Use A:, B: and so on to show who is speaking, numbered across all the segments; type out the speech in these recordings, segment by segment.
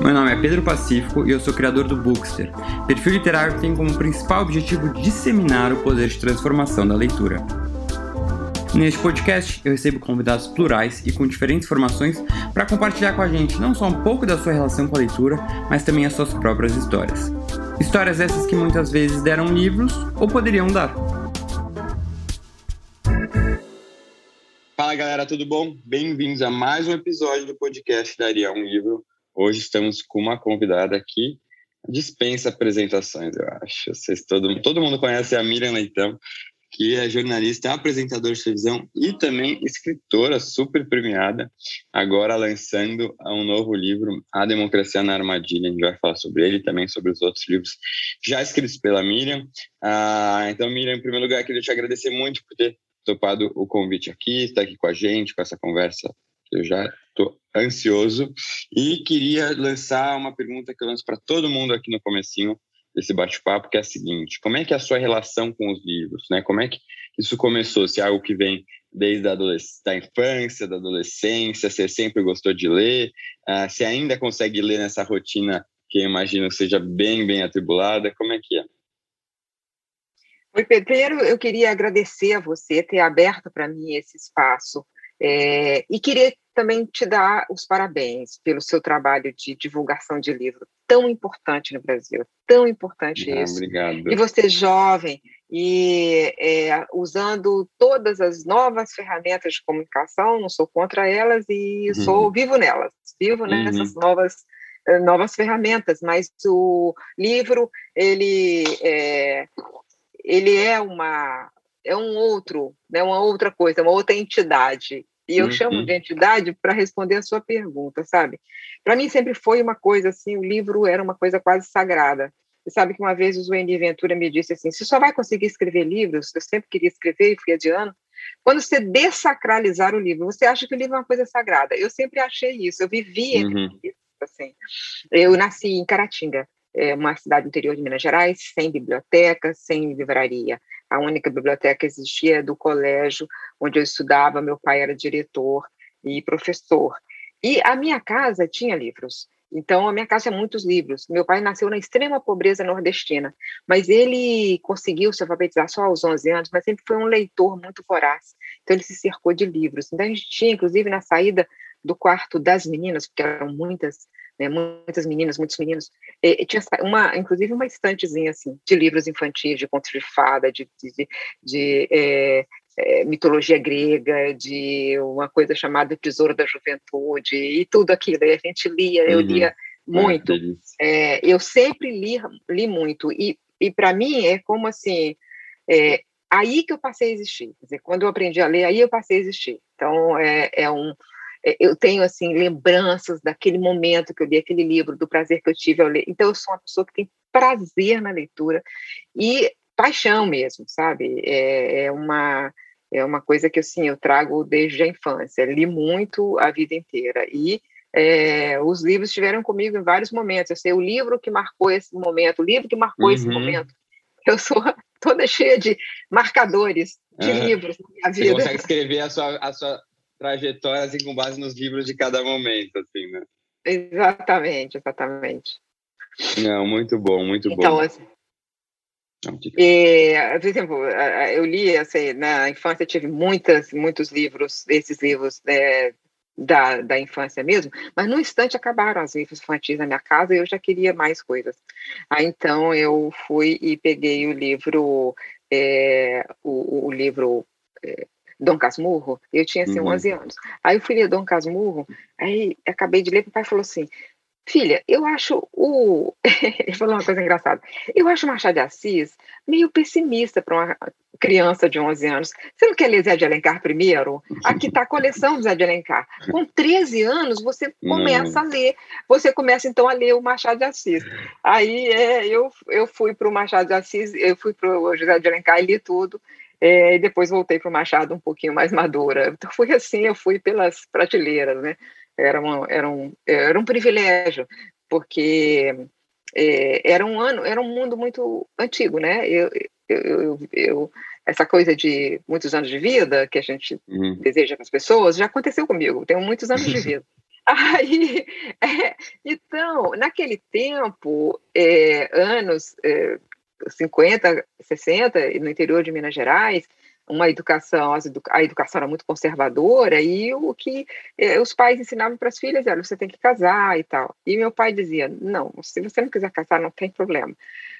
A: Meu nome é Pedro Pacífico e eu sou criador do Bookster, perfil literário tem como principal objetivo disseminar o poder de transformação da leitura. Neste podcast, eu recebo convidados plurais e com diferentes formações para compartilhar com a gente não só um pouco da sua relação com a leitura, mas também as suas próprias histórias. Histórias essas que muitas vezes deram livros ou poderiam dar.
B: Fala galera, tudo bom? Bem-vindos a mais um episódio do podcast Daria um Livro. Hoje estamos com uma convidada aqui, dispensa apresentações, eu acho. Vocês, todo, todo mundo conhece a Miriam Leitão, que é jornalista, apresentadora de televisão e também escritora super premiada, agora lançando um novo livro, A Democracia na Armadilha. A gente vai falar sobre ele e também sobre os outros livros já escritos pela Miriam. Ah, então, Miriam, em primeiro lugar, queria te agradecer muito por ter topado o convite aqui, estar aqui com a gente, com essa conversa eu já estou ansioso e queria lançar uma pergunta que eu lanço para todo mundo aqui no comecinho desse bate-papo, que é a seguinte: como é que é a sua relação com os livros, né? Como é que isso começou? Se é algo que vem desde a da infância, da adolescência, você sempre gostou de ler, uh, se ainda consegue ler nessa rotina que eu imagino seja bem, bem atribulada, como é que é?
C: Oi, Pedro. Primeiro, eu queria agradecer a você ter aberto para mim esse espaço é, e queria também te dar os parabéns pelo seu trabalho de divulgação de livro tão importante no Brasil, tão importante ah, isso.
B: Obrigado.
C: E você jovem e é, usando todas as novas ferramentas de comunicação, não sou contra elas e uhum. sou vivo nelas, vivo uhum. nessas novas eh, novas ferramentas, mas o livro ele é, ele é uma é um outro, né, uma outra coisa, uma outra entidade. E eu uhum. chamo de entidade para responder a sua pergunta, sabe? Para mim sempre foi uma coisa assim, o livro era uma coisa quase sagrada. Você sabe que uma vez o Zuendi Ventura me disse assim, você só vai conseguir escrever livros, eu sempre queria escrever e fui adiando, quando você dessacralizar o livro. Você acha que o livro é uma coisa sagrada. Eu sempre achei isso, eu vivi uhum. isso, assim. Eu nasci em Caratinga, é uma cidade interior de Minas Gerais, sem biblioteca, sem livraria. A única biblioteca que existia é do colégio onde eu estudava, meu pai era diretor e professor. E a minha casa tinha livros. Então, a minha casa tinha muitos livros. Meu pai nasceu na extrema pobreza nordestina, mas ele conseguiu se alfabetizar só aos 11 anos, mas sempre foi um leitor muito voraz. Então, ele se cercou de livros. Então, a gente tinha, inclusive, na saída do quarto das meninas, porque eram muitas, né, muitas meninas, muitos meninos, e, e tinha uma, inclusive uma estantezinha assim, de livros infantis, de contos de fada, de, de, de é, é, mitologia grega, de uma coisa chamada Tesouro da Juventude, e tudo aquilo. E a gente lia, eu uhum. lia muito. É, eu sempre li, li muito, e, e para mim é como assim, é, aí que eu passei a existir. Quer dizer, quando eu aprendi a ler, aí eu passei a existir. Então, é, é um eu tenho assim lembranças daquele momento que eu li aquele livro, do prazer que eu tive ao ler. Então eu sou uma pessoa que tem prazer na leitura e paixão mesmo, sabe? É, é uma é uma coisa que assim eu trago desde a infância. Li muito a vida inteira e é, os livros estiveram comigo em vários momentos. Eu sei o livro que marcou esse momento, o livro que marcou uhum. esse momento. Eu sou toda cheia de marcadores de uhum. livros na minha vida.
B: Você consegue escrever a sua, a sua trajetória assim, com base nos livros de cada momento, assim, né?
C: Exatamente, exatamente.
B: Não, muito bom, muito então, bom.
C: Assim, e, por exemplo, eu li, assim, na infância tive muitas, muitos livros, esses livros né, da, da infância mesmo, mas no instante acabaram as livros infantis na minha casa e eu já queria mais coisas. Aí então eu fui e peguei o livro, é, o, o livro é, Dom Casmurro, eu tinha assim uhum. 11 anos. Aí eu fui ler Dom Casmurro, aí acabei de ler, o pai falou assim: Filha, eu acho o. Ele falou uma coisa engraçada. Eu acho o Machado de Assis meio pessimista para uma criança de 11 anos. Você não quer ler Zé de Alencar primeiro? Aqui está a coleção do Zé de Alencar. Com 13 anos, você começa a ler. Você começa, então, a ler o Machado de Assis. Aí é, eu, eu fui para o Machado de Assis, eu fui para o José de Alencar e li tudo. É, e depois voltei para o Machado um pouquinho mais madura. Então, fui assim, eu fui pelas prateleiras, né? Era, uma, era, um, era um privilégio, porque é, era um ano, era um mundo muito antigo, né? Eu, eu, eu, eu, essa coisa de muitos anos de vida que a gente uhum. deseja para as pessoas já aconteceu comigo. Tenho muitos anos de vida. Aí, é, então, naquele tempo, é, anos é, 50, 60, no interior de Minas Gerais, uma educação, a educação era muito conservadora e o que eh, os pais ensinavam para as filhas era você tem que casar e tal. E meu pai dizia: não, se você não quiser casar, não tem problema,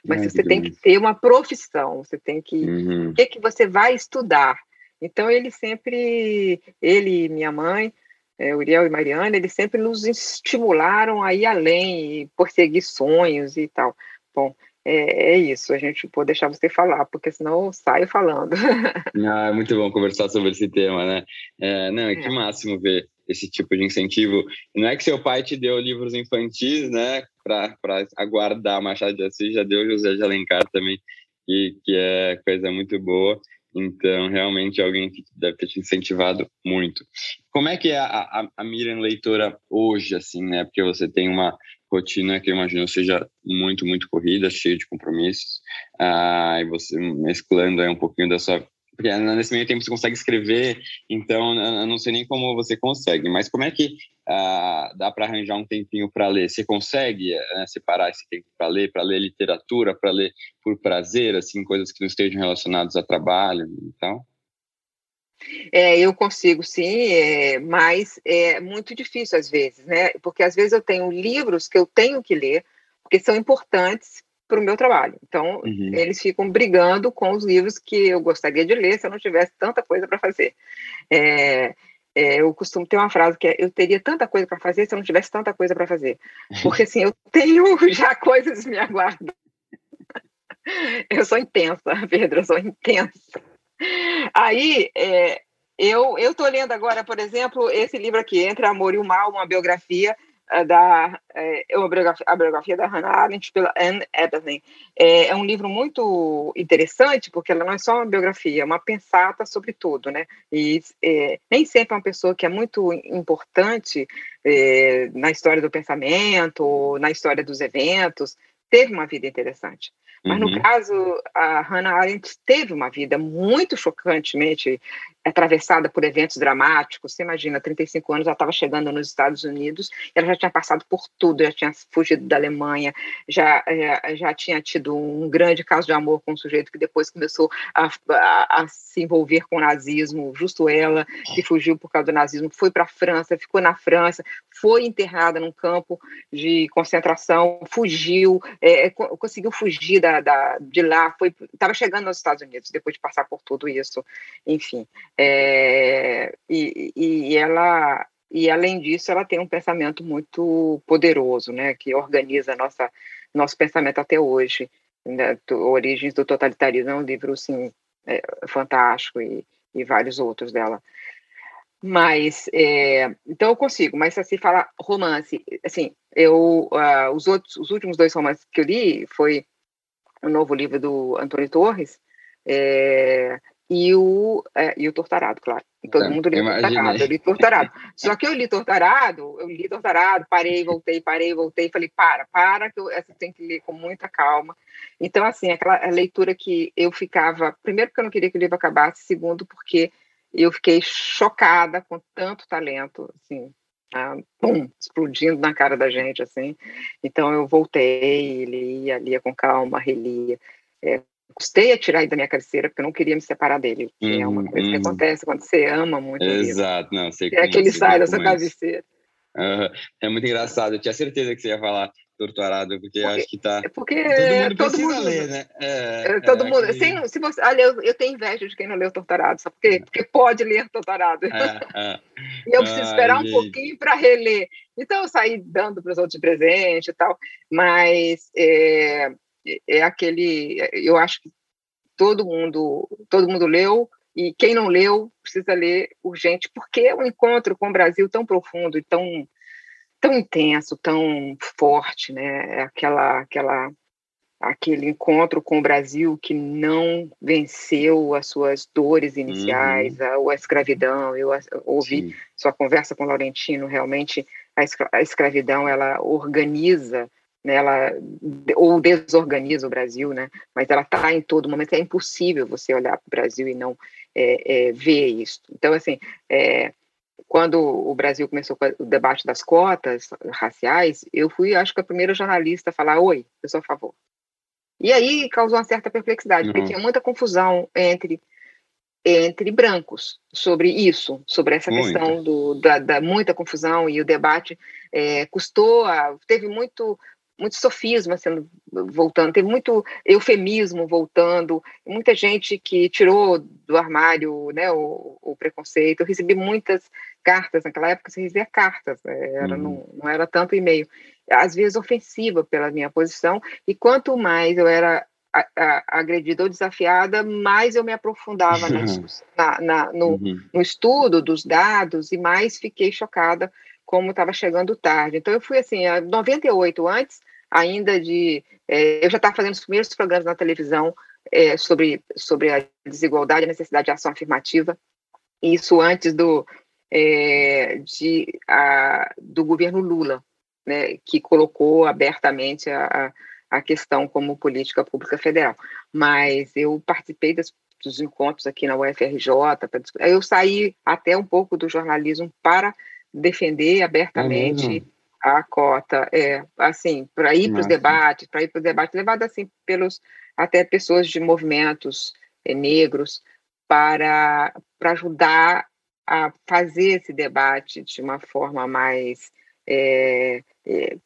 C: mas Ai, você tem que ter uma profissão, você tem que. Uhum. O que, que você vai estudar? Então ele sempre, ele e minha mãe, é, Uriel e Mariana, eles sempre nos estimularam a ir além, perseguir sonhos e tal. Bom, é, é, isso, a gente pode deixar você falar, porque senão eu saio falando.
B: ah, é muito bom conversar sobre esse tema, né? É, não, é que é. máximo ver esse tipo de incentivo. Não é que seu pai te deu livros infantis, né, para aguardar Machado de Assis, já deu José de Alencar também, que, que é coisa muito boa. Então, realmente, alguém que deve ter te incentivado muito. Como é que é a, a, a Miriam leitora hoje, assim, né? Porque você tem uma rotina que eu imagino seja muito, muito corrida, cheia de compromissos, ah, e você mesclando aí um pouquinho da sua... Porque nesse meio tempo você consegue escrever, então eu não sei nem como você consegue, mas como é que ah, dá para arranjar um tempinho para ler? Você consegue né, separar esse tempo para ler, para ler literatura, para ler por prazer, assim, coisas que não estejam relacionadas a trabalho e tal?
C: É, eu consigo sim, é, mas é muito difícil às vezes, né? Porque às vezes eu tenho livros que eu tenho que ler, porque são importantes para o meu trabalho. Então, uhum. eles ficam brigando com os livros que eu gostaria de ler se eu não tivesse tanta coisa para fazer. É, é, eu costumo ter uma frase que é: eu teria tanta coisa para fazer se eu não tivesse tanta coisa para fazer. Porque assim, eu tenho já coisas me aguardando. Eu sou intensa, Pedro, eu sou intensa. Aí, é, eu estou lendo agora, por exemplo, esse livro aqui, Entre Amor e o Mal, uma biografia uh, da é, é, uma biografia, a biografia da Hannah Arendt pela Anne Eberlin. É, é, um livro muito interessante porque ela não é só uma biografia, é uma pensata sobre tudo, né? E é, nem sempre é uma pessoa que é muito importante é, na história do pensamento, na história dos eventos, teve uma vida interessante. Mas uhum. no caso, a Hannah Arendt teve uma vida muito chocantemente atravessada por eventos dramáticos. Você imagina, 35 anos, ela estava chegando nos Estados Unidos, ela já tinha passado por tudo, já tinha fugido da Alemanha, já, eh, já tinha tido um grande caso de amor com um sujeito que depois começou a, a, a se envolver com o nazismo, justo ela, que fugiu por causa do nazismo, foi para a França, ficou na França, foi internada num campo de concentração, fugiu, é, conseguiu fugir da, da, de lá, estava chegando nos Estados Unidos depois de passar por tudo isso, enfim. É, e, e ela e além disso ela tem um pensamento muito poderoso, né, que organiza nossa nosso pensamento até hoje. Né, Origens do Totalitarismo é um livro assim é, fantástico e, e vários outros dela. Mas é, então eu consigo, mas se assim falar romance, assim, eu uh, os outros os últimos dois romances que eu li foi o novo livro do Antônio Torres, é, e o, é, e o Tortarado, claro. E todo é, mundo lê Tortarado, eu li Tortarado. Só que eu li Tortarado, eu li Tortarado, parei, voltei, parei, voltei, falei, para, para, que eu, essa tem que ler com muita calma. Então, assim, aquela leitura que eu ficava, primeiro porque eu não queria que o livro acabasse, segundo porque eu fiquei chocada com tanto talento, assim, ah, pum, explodindo na cara da gente, assim. Então eu voltei, lia, lia com calma, relia. É, custei a tirar ele da minha cabeceira, porque eu não queria me separar dele. Hum, é uma uhum, coisa hum. que uhum. acontece quando você ama muito.
B: Exato, não, sei
C: É que ele sai da sua cabeceira.
B: Uhum. É muito engraçado, eu tinha certeza que você ia falar torturado, porque, porque acho que tá.
C: É porque todo mundo, todo mundo ler, né? É, é todo é, mundo. Sem, se você, olha, eu, eu, tenho inveja de quem não leu torturado, só porque, porque pode ler torturado. É, é. e eu preciso esperar um pouquinho para reler. Então eu saí dando para os outros de presente e tal, mas é, é aquele. Eu acho que todo mundo, todo mundo leu. E quem não leu precisa ler urgente, porque é um encontro com o Brasil tão profundo e tão tão intenso, tão forte, né? É aquela, aquela, aquele encontro com o Brasil que não venceu as suas dores iniciais, uhum. a, ou a escravidão. Eu ouvi Sim. sua conversa com o Laurentino, realmente a, escra a escravidão ela organiza né, ela ou desorganiza o Brasil, né? Mas ela está em todo momento. É impossível você olhar para o Brasil e não é, é, ver isso. Então, assim, é, quando o Brasil começou com o debate das cotas raciais, eu fui, acho que a primeira jornalista a falar: Oi, eu sou a favor. E aí causou uma certa perplexidade, uhum. porque tinha muita confusão entre entre brancos sobre isso, sobre essa Muito. questão do, da, da, muita confusão e o debate é, custou, a, teve muito muito sofisma sendo voltando, teve muito eufemismo voltando, muita gente que tirou do armário né, o, o preconceito. Eu recebi muitas cartas, naquela época você recebia cartas, né, era, uhum. não, não era tanto e-mail, às vezes ofensiva pela minha posição, e quanto mais eu era agredida ou desafiada, mais eu me aprofundava na, na, na no, uhum. no, estudo dos dados e mais fiquei chocada como estava chegando tarde. Então eu fui assim, 98 antes ainda de, é, eu já estava fazendo os primeiros programas na televisão é, sobre sobre a desigualdade, a necessidade de ação afirmativa. Isso antes do é, de, a, do governo Lula, né, que colocou abertamente a, a questão como política pública federal. Mas eu participei das, dos encontros aqui na UFRJ, eu saí até um pouco do jornalismo para defender abertamente é a cota, é, assim, para ir para os debates, para ir para os debates, levado assim pelos até pessoas de movimentos é, negros para, para ajudar a fazer esse debate de uma forma mais é, é,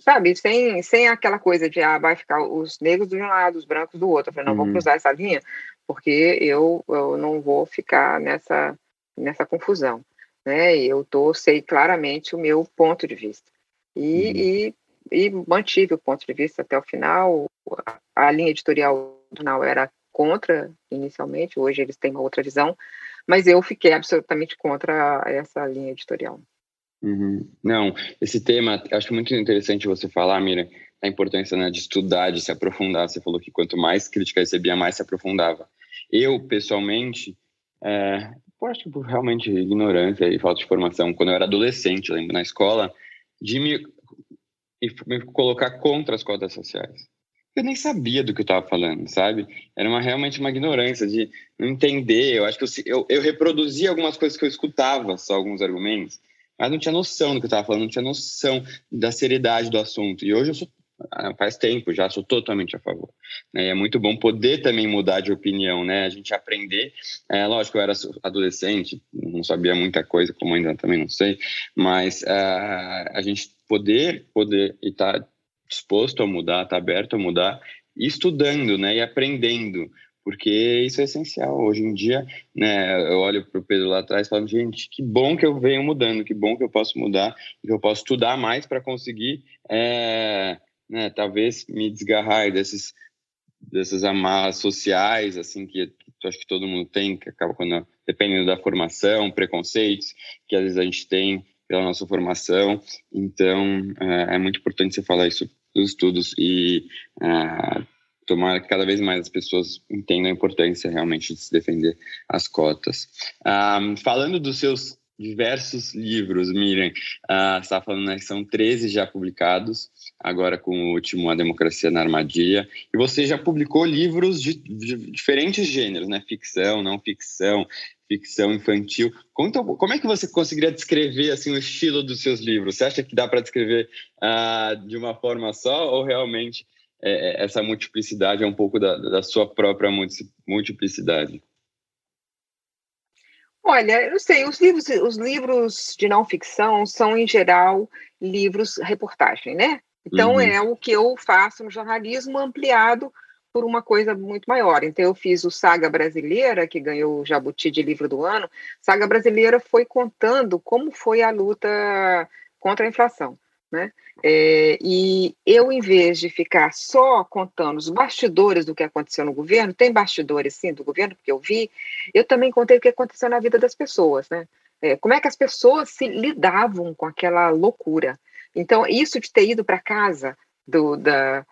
C: sabe, sem, sem aquela coisa de, ah, vai ficar os negros de um lado, os brancos do outro. Eu falei, não, uhum. vou cruzar essa linha, porque eu, eu não vou ficar nessa, nessa confusão, né? Eu sei claramente o meu ponto de vista. E, uhum. e, e mantive o ponto de vista até o final. A, a linha editorial do era contra, inicialmente, hoje eles têm uma outra visão, mas eu fiquei absolutamente contra essa linha editorial.
B: Uhum. Não, esse tema, acho muito interessante você falar, Mira, a importância né, de estudar, de se aprofundar. Você falou que quanto mais crítica recebia, mais se aprofundava. Eu, pessoalmente, é, eu acho que por realmente ignorância e falta de formação, quando eu era adolescente, lembro, na escola, de me, me colocar contra as cotas sociais. Eu nem sabia do que eu estava falando, sabe? Era uma, realmente uma ignorância de não entender. Eu acho que eu, eu, eu reproduzia algumas coisas que eu escutava, só alguns argumentos, mas não tinha noção do que eu estava falando, não tinha noção da seriedade do assunto. E hoje eu sou, faz tempo já, sou totalmente a favor. Né? é muito bom poder também mudar de opinião, né? A gente aprender. É, lógico, eu era adolescente, não sabia muita coisa, como ainda também não sei, mas uh, a gente poder, poder e tá disposto a mudar, tá aberto a mudar, e estudando, né? E aprendendo porque isso é essencial. Hoje em dia, né, eu olho para o Pedro lá atrás e falo, gente, que bom que eu venho mudando, que bom que eu posso mudar, que eu posso estudar mais para conseguir, é, né, talvez me desgarrar desses, dessas amarras sociais, assim, que, acho que todo mundo tem, que acaba quando, dependendo da formação, preconceitos que às vezes a gente tem pela nossa formação. Então, é, é muito importante você falar isso dos estudos e uh, tomara que cada vez mais as pessoas entendam a importância realmente de se defender as cotas. Um, falando dos seus diversos livros, Miriam, uh, você está falando né, que são 13 já publicados, agora com o último A Democracia na Armadilha, e você já publicou livros de, de diferentes gêneros, né? Ficção, não ficção, ficção infantil. Conta, como é que você conseguiria descrever assim o estilo dos seus livros? Você acha que dá para descrever uh, de uma forma só ou realmente é, é, essa multiplicidade é um pouco da, da sua própria multiplicidade?
C: Olha, eu sei, os livros, os livros de não ficção são, em geral, livros reportagem, né? Então, uhum. é o que eu faço no jornalismo ampliado por uma coisa muito maior. Então, eu fiz o Saga Brasileira, que ganhou o Jabuti de Livro do Ano. Saga Brasileira foi contando como foi a luta contra a inflação. Né? É, e eu, em vez de ficar só contando os bastidores do que aconteceu no governo, tem bastidores sim do governo, porque eu vi, eu também contei o que aconteceu na vida das pessoas, né? É, como é que as pessoas se lidavam com aquela loucura. Então, isso de ter ido para casa do, da,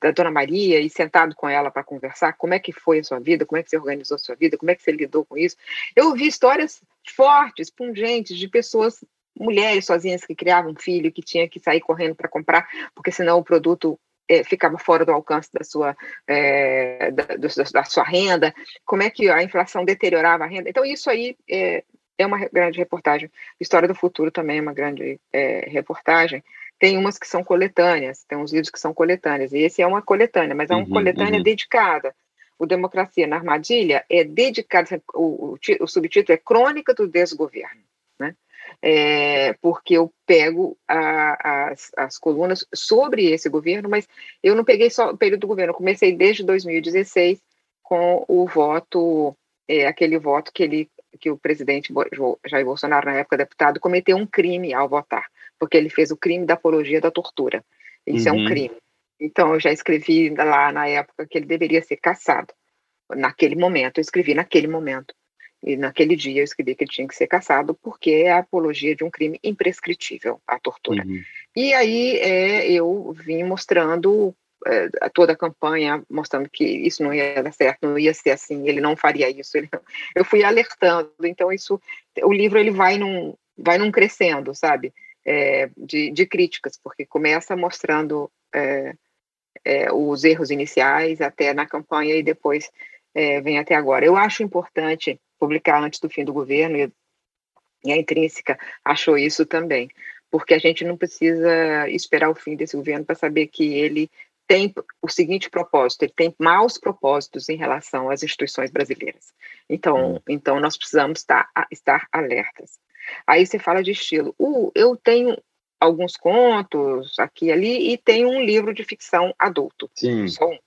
C: da Dona Maria e sentado com ela para conversar, como é que foi a sua vida, como é que você organizou a sua vida, como é que você lidou com isso. Eu ouvi histórias fortes, pungentes, de pessoas mulheres sozinhas que criavam um filho, que tinha que sair correndo para comprar, porque senão o produto é, ficava fora do alcance da sua, é, da, da, sua renda, como é que a inflação deteriorava a renda. Então, isso aí é, é uma grande reportagem. História do Futuro também é uma grande reportagem. Tem umas que são coletâneas, tem uns livros que são coletâneas, e esse é uma coletânea, mas é uma uhum, coletânea uhum. dedicada. O Democracia na Armadilha é dedicado, o, o, o subtítulo é Crônica do Desgoverno, né? É, porque eu pego a, as, as colunas sobre esse governo, mas eu não peguei só o período do governo, eu comecei desde 2016 com o voto, é, aquele voto que ele que o presidente Jair Bolsonaro, na época deputado, cometeu um crime ao votar, porque ele fez o crime da apologia da tortura. Isso uhum. é um uhum. crime. Então, eu já escrevi lá na época que ele deveria ser caçado. Naquele momento, eu escrevi naquele momento. E naquele dia eu escrevi que ele tinha que ser caçado porque é a apologia de um crime imprescritível, a tortura. Uhum. E aí é, eu vim mostrando é, toda a campanha mostrando que isso não ia dar certo, não ia ser assim, ele não faria isso. Ele. Eu fui alertando, então isso, o livro ele vai num, vai num crescendo, sabe, é, de, de, críticas, porque começa mostrando é, é os erros iniciais até na campanha e depois é, vem até agora. Eu acho importante publicar antes do fim do governo e, e a Intrínseca achou isso também, porque a gente não precisa esperar o fim desse governo para saber que ele tem o seguinte propósito, ele tem maus propósitos em relação às instituições brasileiras. Então, hum. então nós precisamos estar, estar alertas. Aí você fala de estilo. Uh, eu tenho alguns contos aqui e ali e tenho um livro de ficção adulto.
B: Sim.
C: Só um.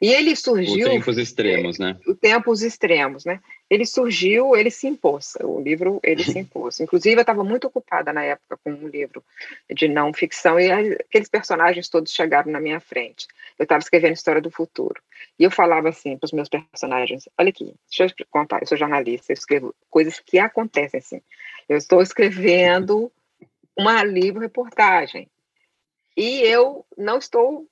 C: E ele surgiu.
B: Os tempos extremos, né?
C: O tempos extremos, né? Ele surgiu, ele se impôs. O livro, ele se impôs. Inclusive, eu estava muito ocupada na época com um livro de não ficção e aqueles personagens todos chegaram na minha frente. Eu estava escrevendo História do Futuro. E eu falava assim para os meus personagens: olha aqui, deixa eu te contar, eu sou jornalista, eu escrevo coisas que acontecem assim. Eu estou escrevendo uma livro-reportagem. E eu não estou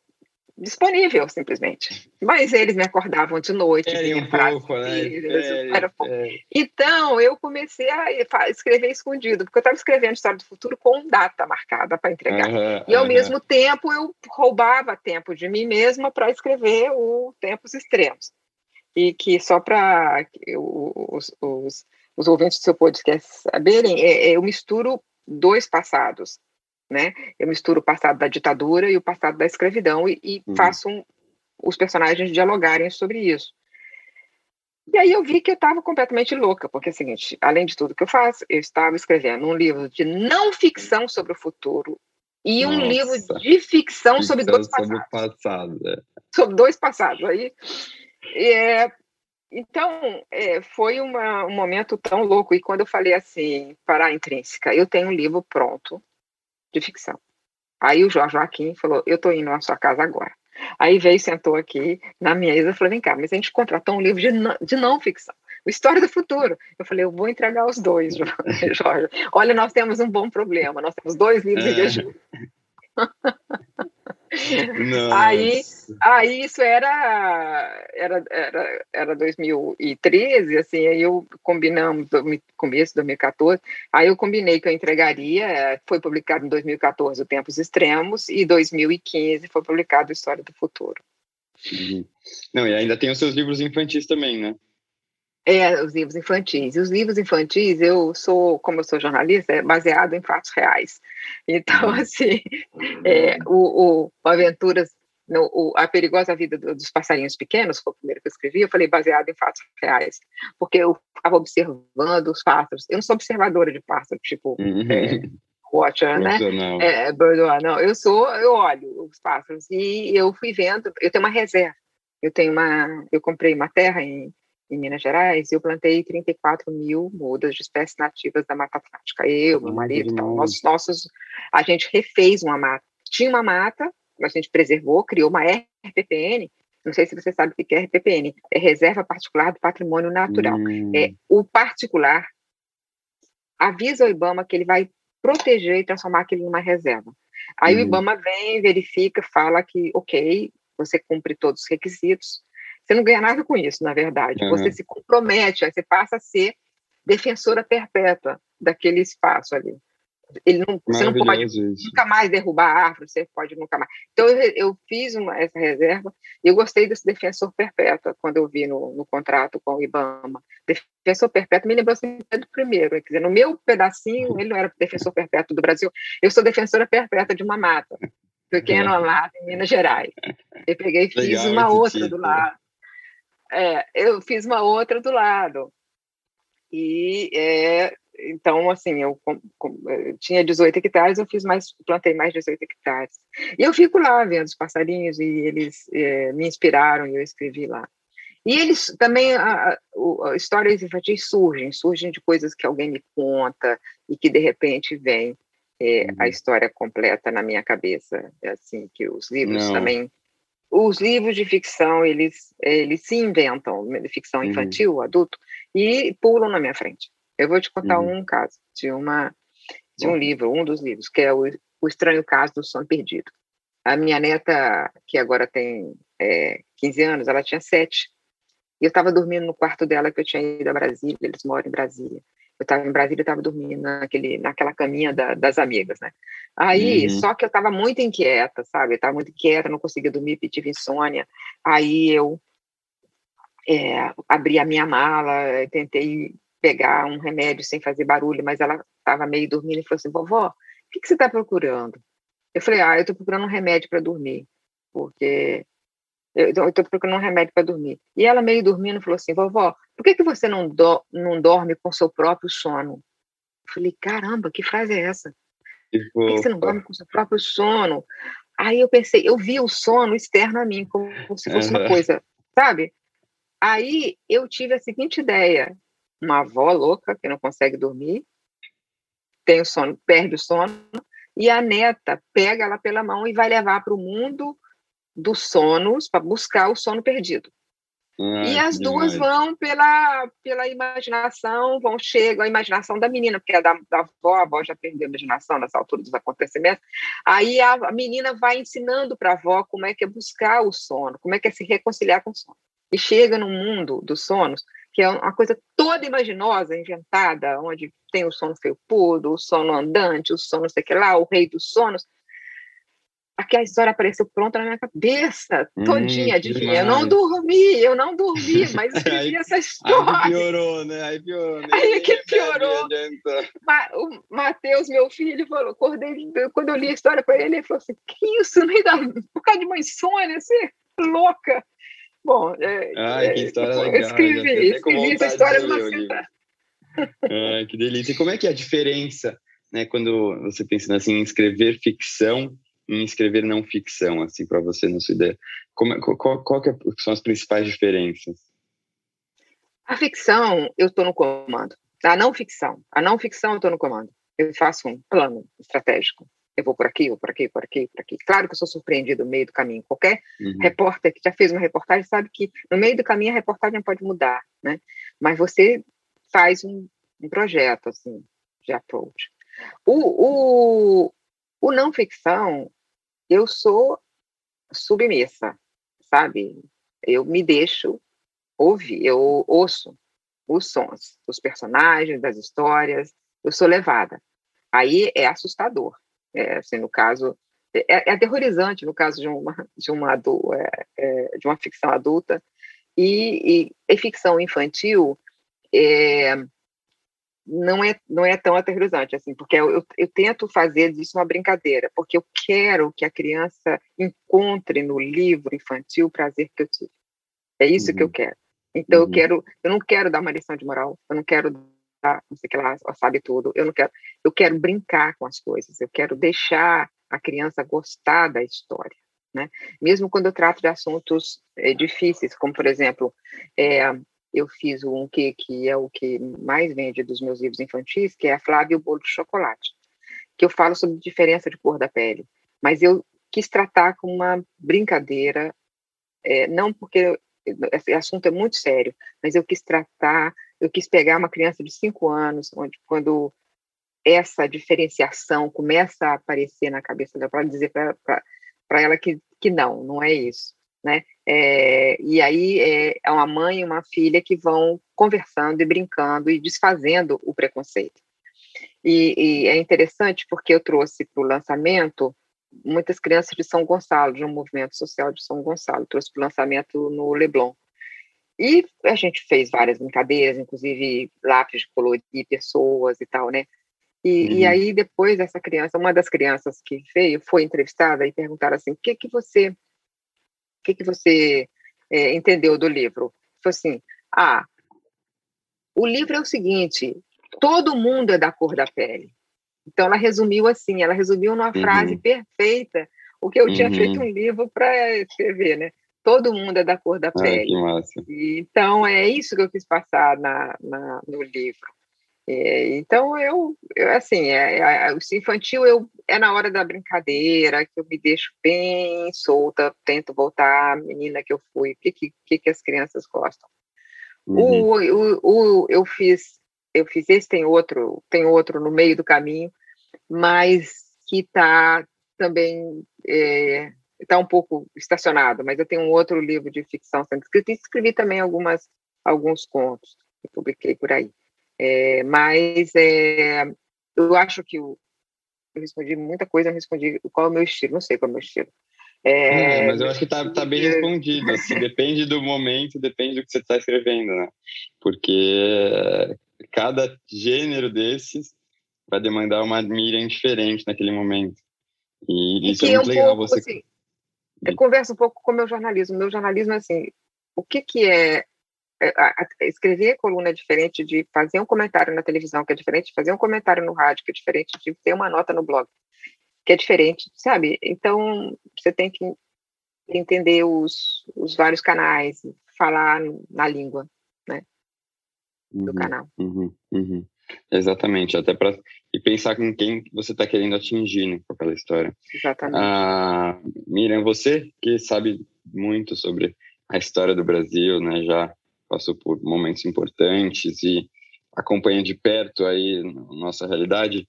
C: disponível, simplesmente. Mas eles me acordavam de noite,
B: é, um pouco, né?
C: Era é. Então, eu comecei a escrever escondido, porque eu estava escrevendo História do Futuro com data marcada para entregar. Uhum, e, ao uhum. mesmo tempo, eu roubava tempo de mim mesma para escrever o Tempos Extremos. E que, só para os, os, os ouvintes do seu podcast saberem, é, é, eu misturo dois passados né? Eu misturo o passado da ditadura e o passado da escravidão e, e uhum. faço um, os personagens dialogarem sobre isso. E aí eu vi que eu estava completamente louca, porque é o seguinte, além de tudo que eu faço, eu estava escrevendo um livro de não ficção sobre o futuro e Nossa. um livro de ficção, ficção sobre dois
B: sobre passados. Passado, é.
C: Sobre dois passados. Aí, é, então, é, foi uma, um momento tão louco. E quando eu falei assim, para a intrínseca, eu tenho um livro pronto, de ficção. Aí o Jorge Joaquim falou: Eu estou indo na sua casa agora. Aí veio, sentou aqui na minha mesa e falou: Vem cá, mas a gente contratou um livro de não, de não ficção, História do Futuro. Eu falei: Eu vou entregar os dois, Jorge. Olha, nós temos um bom problema, nós temos dois livros é. de Aí, aí isso era, era, era, era 2013, assim, aí eu combinamos, começo de 2014, aí eu combinei que eu entregaria, foi publicado em 2014 o Tempos Extremos, e 2015 foi publicado História do Futuro.
B: Uhum. Não, e ainda tem os seus livros infantis também, né?
C: É, os livros infantis. E os livros infantis, eu sou, como eu sou jornalista, é baseado em fatos reais. Então, uhum. assim, é, o, o Aventuras, no, o, A Perigosa Vida dos Passarinhos Pequenos, foi o primeiro que eu escrevi, eu falei baseado em fatos reais. Porque eu ficava observando os pássaros. Eu não sou observadora de pássaros, tipo, uhum. é, Watcher, né? É, bird não. Eu sou, eu olho os pássaros. E eu fui vendo, eu tenho uma reserva. Eu tenho uma, eu comprei uma terra em em Minas Gerais, eu plantei 34 mil mudas de espécies nativas da Mata Atlântica. Eu, meu marido, então, nossos, nossos, a gente refez uma mata. Tinha uma mata, a gente preservou, criou uma RPPN. Não sei se você sabe o que é RPPN. É Reserva Particular do Patrimônio Natural. Hum. É o particular avisa o IBAMA que ele vai proteger e transformar aquilo em uma reserva. Aí hum. o IBAMA vem, verifica, fala que, ok, você cumpre todos os requisitos, você não ganha nada com isso, na verdade. Uhum. Você se compromete, você passa a ser defensora perpétua daquele espaço ali. Ele não, você não pode isso. nunca mais derrubar a árvore, você pode nunca mais. Então, eu, eu fiz uma, essa reserva e eu gostei desse defensor perpétuo quando eu vi no, no contrato com o IBAMA. Defensor perpétuo me lembrou assim do primeiro, quer dizer, no meu pedacinho, ele não era defensor perpétuo do Brasil, eu sou defensora perpétua de uma mata, pequena mata em Minas Gerais. Eu peguei e fiz Legal, uma outra tipo. do lado. É, eu fiz uma outra do lado. E é, então, assim, eu, com, com, eu, tinha 18 hectares, eu fiz mais, plantei mais 18 hectares. E eu fico lá vendo os passarinhos e eles é, me inspiraram e eu escrevi lá. E eles também, a, a, histórias infantis surgem, surgem de coisas que alguém me conta e que de repente vem é, a uhum. história completa na minha cabeça. É assim, que os livros Não. também os livros de ficção, eles, eles se inventam, ficção uhum. infantil, uhum. adulto, e pulam na minha frente. Eu vou te contar uhum. um caso de uma de um livro, um dos livros, que é o, o Estranho Caso do Sono Perdido. A minha neta, que agora tem é, 15 anos, ela tinha 7. E eu estava dormindo no quarto dela, que eu tinha ido a Brasília, eles moram em Brasília. Eu estava em Brasília, estava dormindo naquele, naquela caminha da, das amigas, né? Aí, uhum. só que eu estava muito inquieta, sabe? Eu estava muito inquieta, não conseguia dormir, tive insônia. Aí eu é, abri a minha mala, tentei pegar um remédio sem fazer barulho, mas ela estava meio dormindo e falou assim: vovó, o que, que você está procurando? Eu falei: ah, eu estou procurando um remédio para dormir, porque eu estou procurando um remédio para dormir. E ela, meio dormindo, falou assim: vovó, por que, que você não, do, não dorme com seu próprio sono? Eu falei: caramba, que frase é essa? Por que, você não dorme com seu próprio sono? Aí eu pensei, eu vi o sono externo a mim, como, como se fosse uma coisa, sabe? Aí eu tive a seguinte ideia: uma avó louca que não consegue dormir, tem o sono, perde o sono, e a neta pega ela pela mão e vai levar para o mundo dos sonos para buscar o sono perdido. Ah, e as duas vão pela, pela imaginação, vão chegam a imaginação da menina, porque a da, da avó, a avó já perdeu a imaginação nessa altura dos acontecimentos. Aí a, a menina vai ensinando para a avó como é que é buscar o sono, como é que é se reconciliar com o sono. E chega no mundo dos sonos, que é uma coisa toda imaginosa, inventada, onde tem o sono felpudo, o sono andante, o sono sei que lá, o rei dos sonos. Aqui a história apareceu pronta na minha cabeça, hum, todinha, hum, adivinha. Eu não dormi, eu não dormi, mas escrevi essa história.
B: Aí piorou, né? Aí piorou. Né?
C: Aí é que piorou. o Matheus, meu filho, falou, acordei, quando eu li a história para ele, ele falou assim, que isso, não dá, por causa de uma insônia, você louca. Bom, é,
B: Ai, que história é, legal.
C: Escrevi, escrevi essa história numa cidade.
B: Ai, que delícia. E como é que é a diferença, né, quando você pensa assim, em escrever ficção em escrever não ficção, assim, para você, na sua ideia? Como, é, qual, qual que são as principais diferenças?
C: A ficção, eu estou no comando. A não ficção, a não ficção eu estou no comando. Eu faço um plano estratégico eu vou por aqui, vou por aqui, por aqui, por aqui. Claro que eu sou surpreendido no meio do caminho. Qualquer uhum. repórter que já fez uma reportagem sabe que no meio do caminho a reportagem pode mudar, né? Mas você faz um, um projeto, assim, de approach. O, o, o não ficção, eu sou submissa, sabe? Eu me deixo ouvir, eu ouço os sons, os personagens, das histórias, eu sou levada. Aí é assustador, é, assim, no caso, é, é, aterrorizante no caso de uma, de uma, é, é, de uma ficção adulta, e, e, e ficção infantil é, não, é, não é tão aterrorizante, assim, porque eu, eu, eu tento fazer disso uma brincadeira, porque eu quero que a criança encontre no livro infantil o prazer que eu tive. É isso uhum. que eu uhum. quero. Então uhum. eu quero, eu não quero dar uma lição de moral, eu não quero não sei que lá, sabe tudo. Eu não quero, eu quero brincar com as coisas, eu quero deixar a criança gostar da história, né? Mesmo quando eu trato de assuntos é, difíceis, como por exemplo, é, eu fiz um que, que é o que mais vende dos meus livros infantis, que é a Flávia e o Bolo de Chocolate, que eu falo sobre diferença de cor da pele, mas eu quis tratar com uma brincadeira, é, não porque esse assunto é muito sério, mas eu quis tratar eu quis pegar uma criança de cinco anos, onde quando essa diferenciação começa a aparecer na cabeça dela, para dizer para ela que, que não, não é isso. Né? É, e aí é, é uma mãe e uma filha que vão conversando e brincando e desfazendo o preconceito. E, e é interessante porque eu trouxe para o lançamento muitas crianças de São Gonçalo, de um movimento social de São Gonçalo, trouxe para o lançamento no Leblon. E a gente fez várias brincadeiras, inclusive lápis de colorir pessoas e tal, né? E, uhum. e aí depois essa criança, uma das crianças que veio, foi entrevistada e perguntaram assim, o que que você, o que que você é, entendeu do livro? Foi assim, ah, o livro é o seguinte, todo mundo é da cor da pele. Então ela resumiu assim, ela resumiu numa uhum. frase perfeita o que eu uhum. tinha feito um livro para escrever, né? todo mundo é da cor da pele. E, então, é isso que eu quis passar na, na no livro. É, então, eu, eu assim, é, é, o infantil eu, é na hora da brincadeira, que eu me deixo bem solta, tento voltar à menina que eu fui, o que, que, que as crianças gostam. Uhum. O, o, o, eu fiz, eu fiz esse, tem outro, tem outro no meio do caminho, mas que está também é, está um pouco estacionado, mas eu tenho um outro livro de ficção sendo escrito e escrevi também algumas, alguns contos que publiquei por aí. É, mas é, eu acho que eu, eu respondi muita coisa, eu respondi qual é o meu estilo, não sei qual é o meu estilo.
B: É, é mas eu acho que está tá bem respondido. Assim, depende do momento, depende do que você está escrevendo, né? Porque cada gênero desses vai demandar uma Miriam diferente naquele momento. E, e isso é, é muito um legal. Pouco, você assim,
C: eu converso um pouco com o meu jornalismo. Meu jornalismo é assim, o que que é, é escrever coluna é diferente de fazer um comentário na televisão, que é diferente de fazer um comentário no rádio, que é diferente de ter uma nota no blog, que é diferente, sabe? Então, você tem que entender os, os vários canais, falar na língua, né? Do
B: uhum,
C: canal.
B: Uhum, uhum. Exatamente, até para e pensar com quem você está querendo atingir né, com aquela história.
C: Exatamente.
B: Ah, Miriam, você que sabe muito sobre a história do Brasil, né, já passou por momentos importantes e acompanha de perto aí nossa realidade.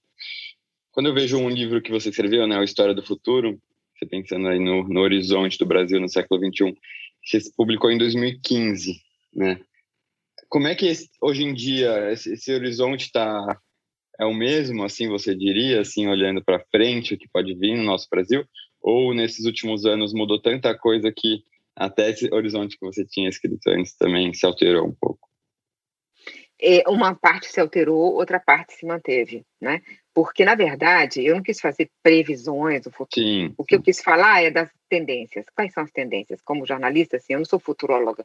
B: Quando eu vejo um livro que você escreveu, né, a História do Futuro, você pensando aí no, no horizonte do Brasil no século 21, você publicou em 2015, né? Como é que esse, hoje em dia esse, esse horizonte está é o mesmo, assim você diria, assim olhando para frente o que pode vir no nosso Brasil? Ou nesses últimos anos mudou tanta coisa que até esse horizonte que você tinha escrito antes também se alterou um pouco?
C: É, uma parte se alterou, outra parte se manteve, né? Porque, na verdade, eu não quis fazer previsões do futuro. Sim. O que eu quis falar é das tendências. Quais são as tendências? Como jornalista, assim, eu não sou futuróloga.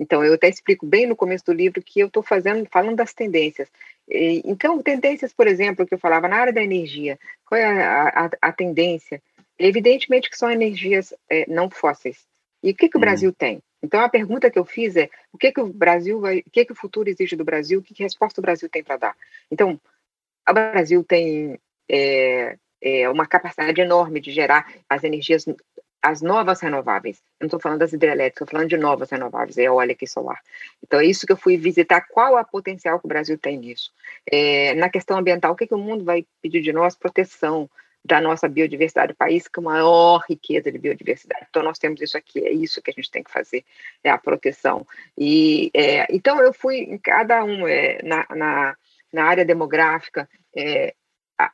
C: Então, eu até explico bem no começo do livro que eu estou fazendo, falando das tendências. Então, tendências, por exemplo, que eu falava na área da energia. Qual é a, a, a tendência? Evidentemente que são energias é, não fósseis. E o que, que o uhum. Brasil tem? Então, a pergunta que eu fiz é: o que, que o Brasil vai, o que, que o futuro exige do Brasil? Que, que resposta o Brasil tem para dar? Então, o Brasil tem é, é, uma capacidade enorme de gerar as energias, as novas renováveis. Eu não estou falando das hidrelétricas, estou falando de novas renováveis, é eólica e solar. Então, é isso que eu fui visitar, qual a potencial que o Brasil tem nisso. É, na questão ambiental, o que, que o mundo vai pedir de nós? Proteção da nossa biodiversidade, o país com maior riqueza de biodiversidade. Então, nós temos isso aqui, é isso que a gente tem que fazer, é a proteção. E, é, então, eu fui em cada um, é, na, na na área demográfica, é,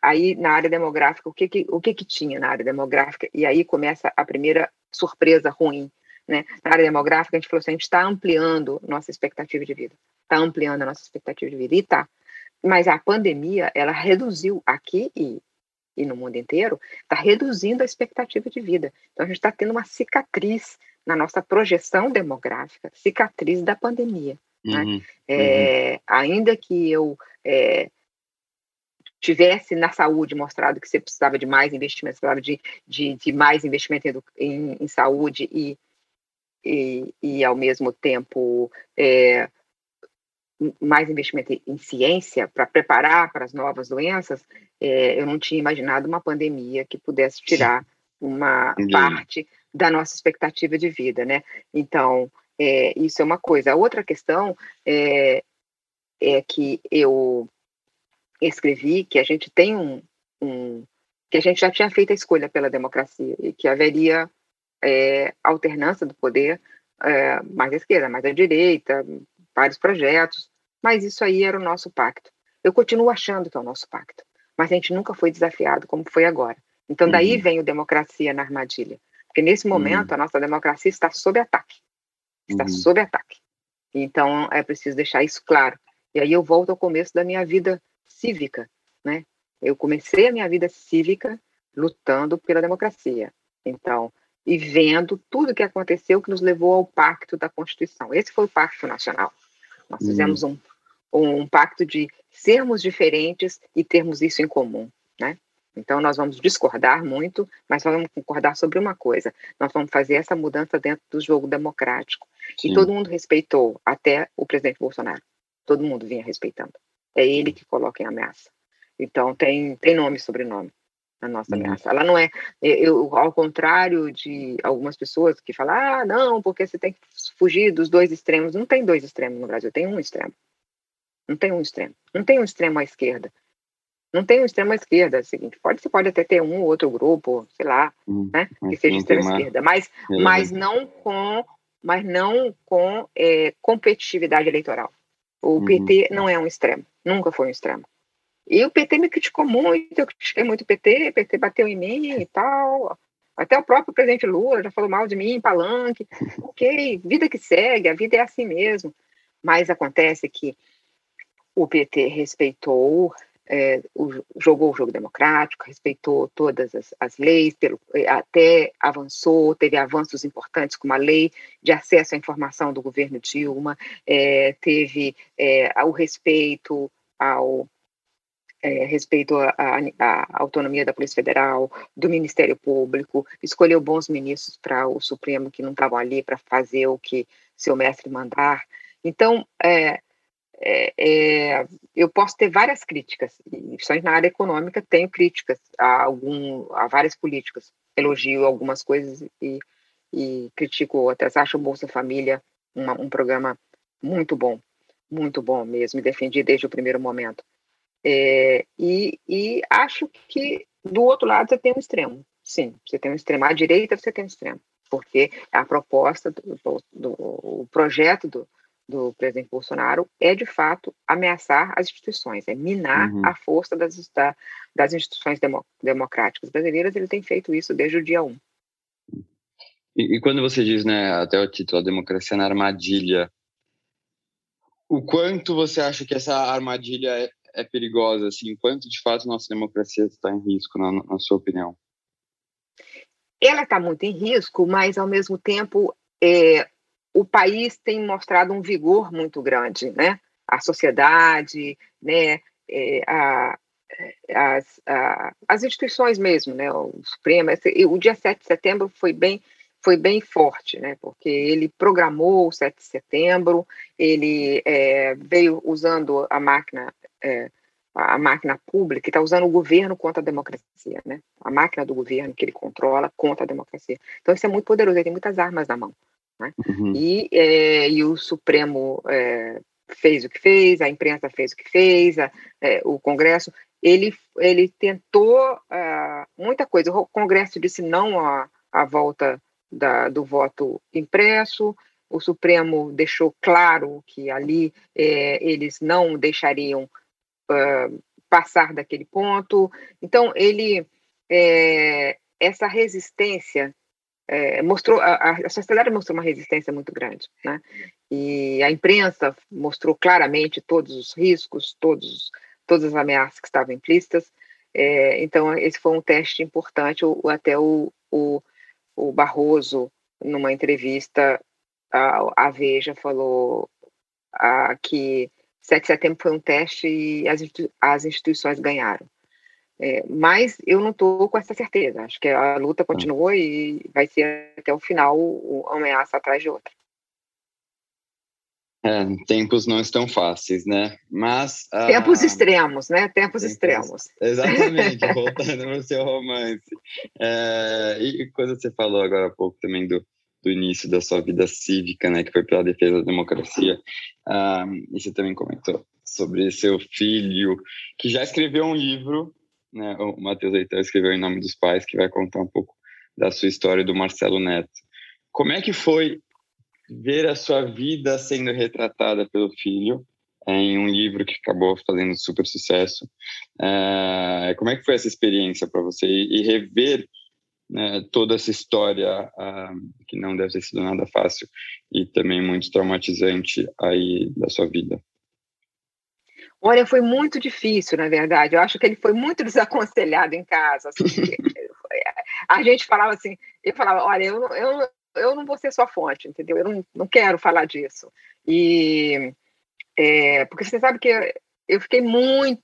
C: aí na área demográfica, o que que, o que que tinha na área demográfica? E aí começa a primeira surpresa ruim, né? Na área demográfica, a gente falou assim, a gente está ampliando nossa expectativa de vida, está ampliando a nossa expectativa de vida, e tá. Mas a pandemia, ela reduziu aqui e, e no mundo inteiro, está reduzindo a expectativa de vida. Então, a gente está tendo uma cicatriz na nossa projeção demográfica, cicatriz da pandemia. Né? Uhum, né? É, uhum. Ainda que eu é, tivesse na saúde mostrado que você precisava de mais investimento, precisava de, de, de mais investimento em, em, em saúde e, e, e, ao mesmo tempo, é, mais investimento em ciência para preparar para as novas doenças, é, eu não tinha imaginado uma pandemia que pudesse tirar uma parte da nossa expectativa de vida, né? Então, é, isso é uma coisa. A outra questão é, é que eu escrevi que a gente tem um, um, que a gente já tinha feito a escolha pela democracia e que haveria é, alternância do poder é, mais à esquerda, mais à direita, vários projetos, mas isso aí era o nosso pacto. Eu continuo achando que é o nosso pacto. mas a gente nunca foi desafiado como foi agora. Então, daí uhum. vem o democracia na armadilha. Porque nesse uhum. momento, uhum. a nossa democracia está sob ataque. Está uhum. sob ataque. Então, é preciso deixar isso claro. E aí eu volto ao começo da minha vida cívica, né? Eu comecei a minha vida cívica lutando pela democracia. Então, e vendo tudo o que aconteceu que nos levou ao pacto da Constituição. Esse foi o pacto nacional. Nós fizemos uhum. um, um pacto de sermos diferentes e termos isso em comum, né? Então, nós vamos discordar muito, mas vamos concordar sobre uma coisa: nós vamos fazer essa mudança dentro do jogo democrático. Sim. E todo mundo respeitou, até o presidente Bolsonaro. Todo mundo vinha respeitando. É ele que coloca em ameaça. Então, tem, tem nome e sobrenome a nossa uhum. ameaça. Ela não é, eu, ao contrário de algumas pessoas que falam, ah, não, porque você tem que fugir dos dois extremos. Não tem dois extremos no Brasil, tem um extremo. Não tem um extremo. Não tem um extremo à esquerda. Não tem um extremo à esquerda. É o seguinte, pode, você pode até ter um ou outro grupo, sei lá, uhum. né, que seja extrema esquerda, mas, mas não com, mas não com é, competitividade eleitoral. O uhum. PT não é um extremo, nunca foi um extremo. E o PT me criticou muito, eu critiquei muito o PT, o PT bateu em mim e tal. Até o próprio presidente Lula já falou mal de mim em palanque. Ok, vida que segue, a vida é assim mesmo. Mas acontece que o PT respeitou, é, o, jogou o jogo democrático, respeitou todas as, as leis, pelo, é, até avançou, teve avanços importantes como a lei de acesso à informação do governo Dilma, é, teve é, o respeito ao é, respeito à autonomia da Polícia Federal, do Ministério Público, escolheu bons ministros para o Supremo que não estavam ali para fazer o que seu mestre mandar. Então, é, é, é, eu posso ter várias críticas, principalmente na área econômica tenho críticas a, algum, a várias políticas, elogio algumas coisas e, e critico outras. Acho o Bolsa Família uma, um programa muito bom, muito bom mesmo, e defendi desde o primeiro momento. É, e, e, acho que do outro lado você tem um extremo. Sim, você tem um extremo. À direita você tem um extremo, porque a proposta, do, do, do o projeto do, do presidente Bolsonaro é, de fato, ameaçar as instituições, é minar uhum. a força das, da, das instituições demo, democráticas brasileiras. Ele tem feito isso desde o dia 1.
B: E, e quando você diz, né, até o título, a democracia na armadilha, o quanto você acha que essa armadilha é é perigosa, assim, quanto de fato nossa democracia está em risco, na, na sua opinião?
C: Ela está muito em risco, mas ao mesmo tempo é, o país tem mostrado um vigor muito grande, né? A sociedade, né? É, a, as, a, as instituições mesmo, né? O Supremo, esse, o dia 7 de setembro foi bem foi bem forte, né? Porque ele programou o 7 de setembro, ele é, veio usando a máquina é, a máquina pública está usando o governo contra a democracia, né? A máquina do governo que ele controla contra a democracia. Então isso é muito poderoso, ele tem muitas armas na mão, né? Uhum. E, é, e o Supremo é, fez o que fez, a imprensa fez o que fez, a, é, o Congresso, ele, ele tentou uh, muita coisa. O Congresso disse não à, à volta da, do voto impresso, o Supremo deixou claro que ali é, eles não deixariam uh, passar daquele ponto. Então, ele, é, essa resistência é, mostrou, a, a, sociedade mostrou uma resistência muito grande, né? E a imprensa mostrou claramente todos os riscos, todos, todas as ameaças que estavam implícitas. É, então, esse foi um teste importante. O, até o, o, o Barroso, numa entrevista à, Veja, falou a, que 7 de setembro foi um teste e as, as instituições ganharam. É, mas eu não estou com essa certeza. Acho que a luta continua e vai ser até o final uma ameaça atrás de outra.
B: É, tempos não estão fáceis, né? Mas
C: ah, tempos extremos, né? Tempos, tempos extremos.
B: Exatamente. voltando no seu romance. É, e quando você falou agora há pouco também do do início da sua vida cívica, né, que foi pela defesa da democracia. Um, e você também comentou sobre seu filho, que já escreveu um livro, né, o Matheus Leitão escreveu Em Nome dos Pais, que vai contar um pouco da sua história do Marcelo Neto. Como é que foi ver a sua vida sendo retratada pelo filho em um livro que acabou fazendo super sucesso. É, como é que foi essa experiência para você e, rever né, toda essa história uh, que não deve ter sido nada fácil e também muito traumatizante aí da sua vida?
C: Olha, foi muito difícil, na verdade. Eu acho que ele foi muito desaconselhado em casa. Assim, a gente falava assim, eu falava, olha, eu, eu, eu não vou ser sua fonte, entendeu? Eu não, não quero falar disso. E é, porque você sabe que eu, eu fiquei muito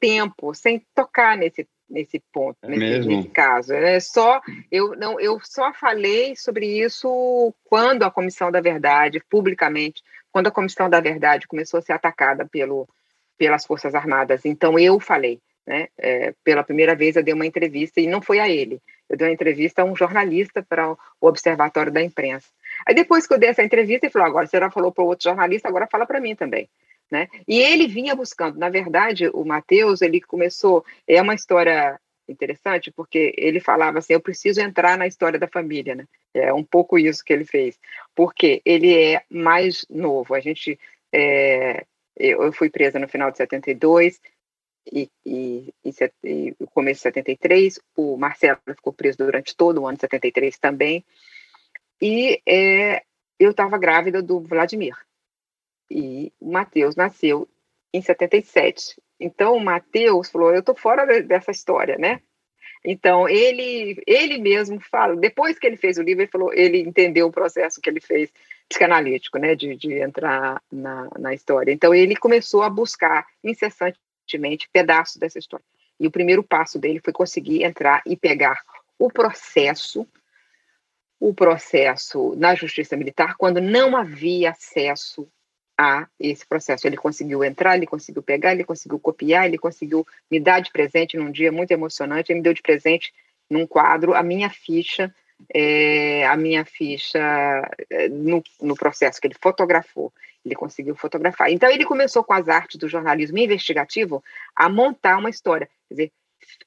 C: tempo sem tocar nesse nesse ponto, é nesse, nesse, caso. É só eu não eu só falei sobre isso quando a Comissão da Verdade publicamente, quando a Comissão da Verdade começou a ser atacada pelo pelas Forças Armadas. Então eu falei, né? É, pela primeira vez eu dei uma entrevista e não foi a ele. Eu dei uma entrevista a um jornalista para o Observatório da Imprensa. Aí depois que eu dei essa entrevista, ele falou: agora você já falou para outro jornalista, agora fala para mim também. Né? E ele vinha buscando. Na verdade, o Matheus, ele começou. É uma história interessante, porque ele falava assim: eu preciso entrar na história da família. Né? É um pouco isso que ele fez. Porque ele é mais novo. A gente. É, eu fui presa no final de 72 e, e, e, e o começo de 73. O Marcelo ficou preso durante todo o ano de 73 também. E é, eu estava grávida do Vladimir. E o Matheus nasceu em 77. Então o Matheus falou: Eu estou fora dessa história, né? Então ele ele mesmo fala, depois que ele fez o livro, ele falou, ele entendeu o processo que ele fez psicanalítico, né, de, de entrar na, na história. Então ele começou a buscar incessantemente pedaços dessa história. E o primeiro passo dele foi conseguir entrar e pegar o processo o processo na justiça militar quando não havia acesso a esse processo. Ele conseguiu entrar, ele conseguiu pegar, ele conseguiu copiar, ele conseguiu me dar de presente num dia muito emocionante. Ele me deu de presente num quadro a minha ficha, é, a minha ficha é, no, no processo que ele fotografou. Ele conseguiu fotografar. Então ele começou com as artes do jornalismo investigativo a montar uma história. Quer dizer,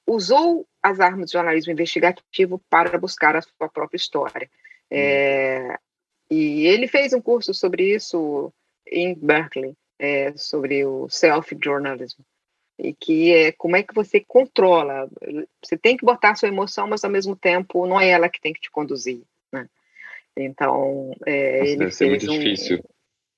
C: usou as armas do jornalismo investigativo para buscar a sua própria história. É, e ele fez um curso sobre isso em Berkeley é, sobre o self-journalism e que é como é que você controla. Você tem que botar sua emoção, mas ao mesmo tempo não é ela que tem que te conduzir. Né? Então, é, Nossa, ele fez muito um, difícil.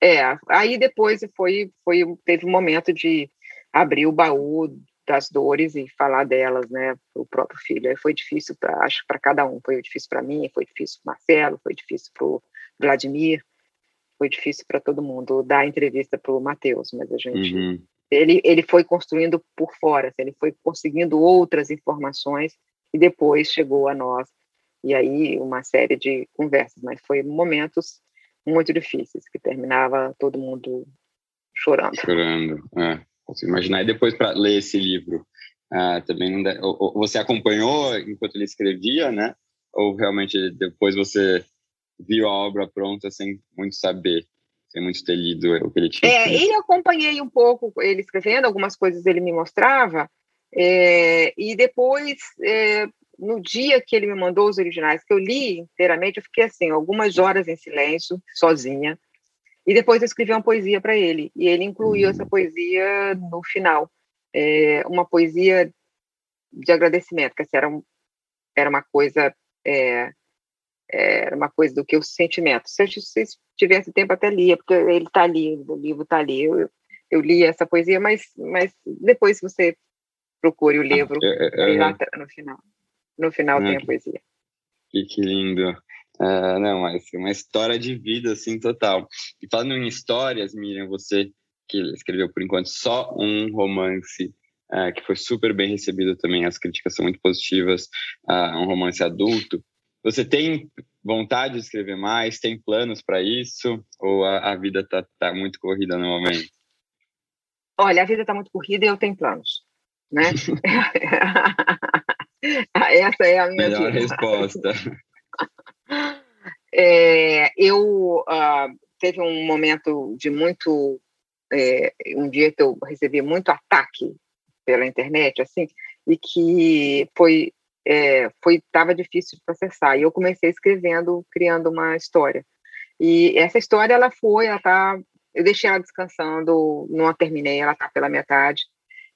C: É, aí depois foi, foi, teve um momento de abrir o baú das dores e falar delas, né, o próprio filho. Aí foi difícil para, acho, para cada um. Foi difícil para mim, foi difícil para Marcelo, foi difícil para o Vladimir, foi difícil para todo mundo dar entrevista para o Matheus, mas a gente uhum. ele, ele foi construindo por fora, assim, ele foi conseguindo outras informações e depois chegou a nós e aí uma série de conversas, mas foi momentos muito difíceis que terminava todo mundo chorando.
B: Chorando, é. Posso imaginar. E depois para ler esse livro, uh, também você acompanhou enquanto ele escrevia, né? Ou realmente depois você viu a obra pronta sem muito saber, sem muito ter lido o que ele tinha.
C: É, ele acompanhei um pouco ele escrevendo, algumas coisas ele me mostrava, é, e depois, é, no dia que ele me mandou os originais, que eu li inteiramente, eu fiquei assim, algumas horas em silêncio, sozinha, e depois eu escrevi uma poesia para ele, e ele incluiu essa poesia no final, é, uma poesia de agradecimento, que era, um, era uma coisa é, era uma coisa do que o sentimento. Se eu tivesse tempo até lia, porque ele está ali, o livro está ali. Eu, eu li essa poesia, mas, mas depois você procure o ah, livro é, é, é. no final. No final tem a ah, poesia.
B: Que, que lindo. Uh, não, mas uma história de vida, assim, total. E falando em histórias, Miriam, você que escreveu por enquanto só um romance uh, que foi super bem recebido também, as críticas são muito positivas, uh, um romance adulto. Você tem vontade de escrever mais? Tem planos para isso? Ou a, a vida está tá muito corrida no momento?
C: Olha, a vida está muito corrida e eu tenho planos, né? Essa é a minha
B: Melhor resposta.
C: É, eu uh, teve um momento de muito é, um dia que eu recebi muito ataque pela internet assim e que foi é, foi estava difícil de processar. E eu comecei escrevendo, criando uma história. E essa história ela foi, ela está eu deixei ela descansando, não a terminei, ela está pela metade.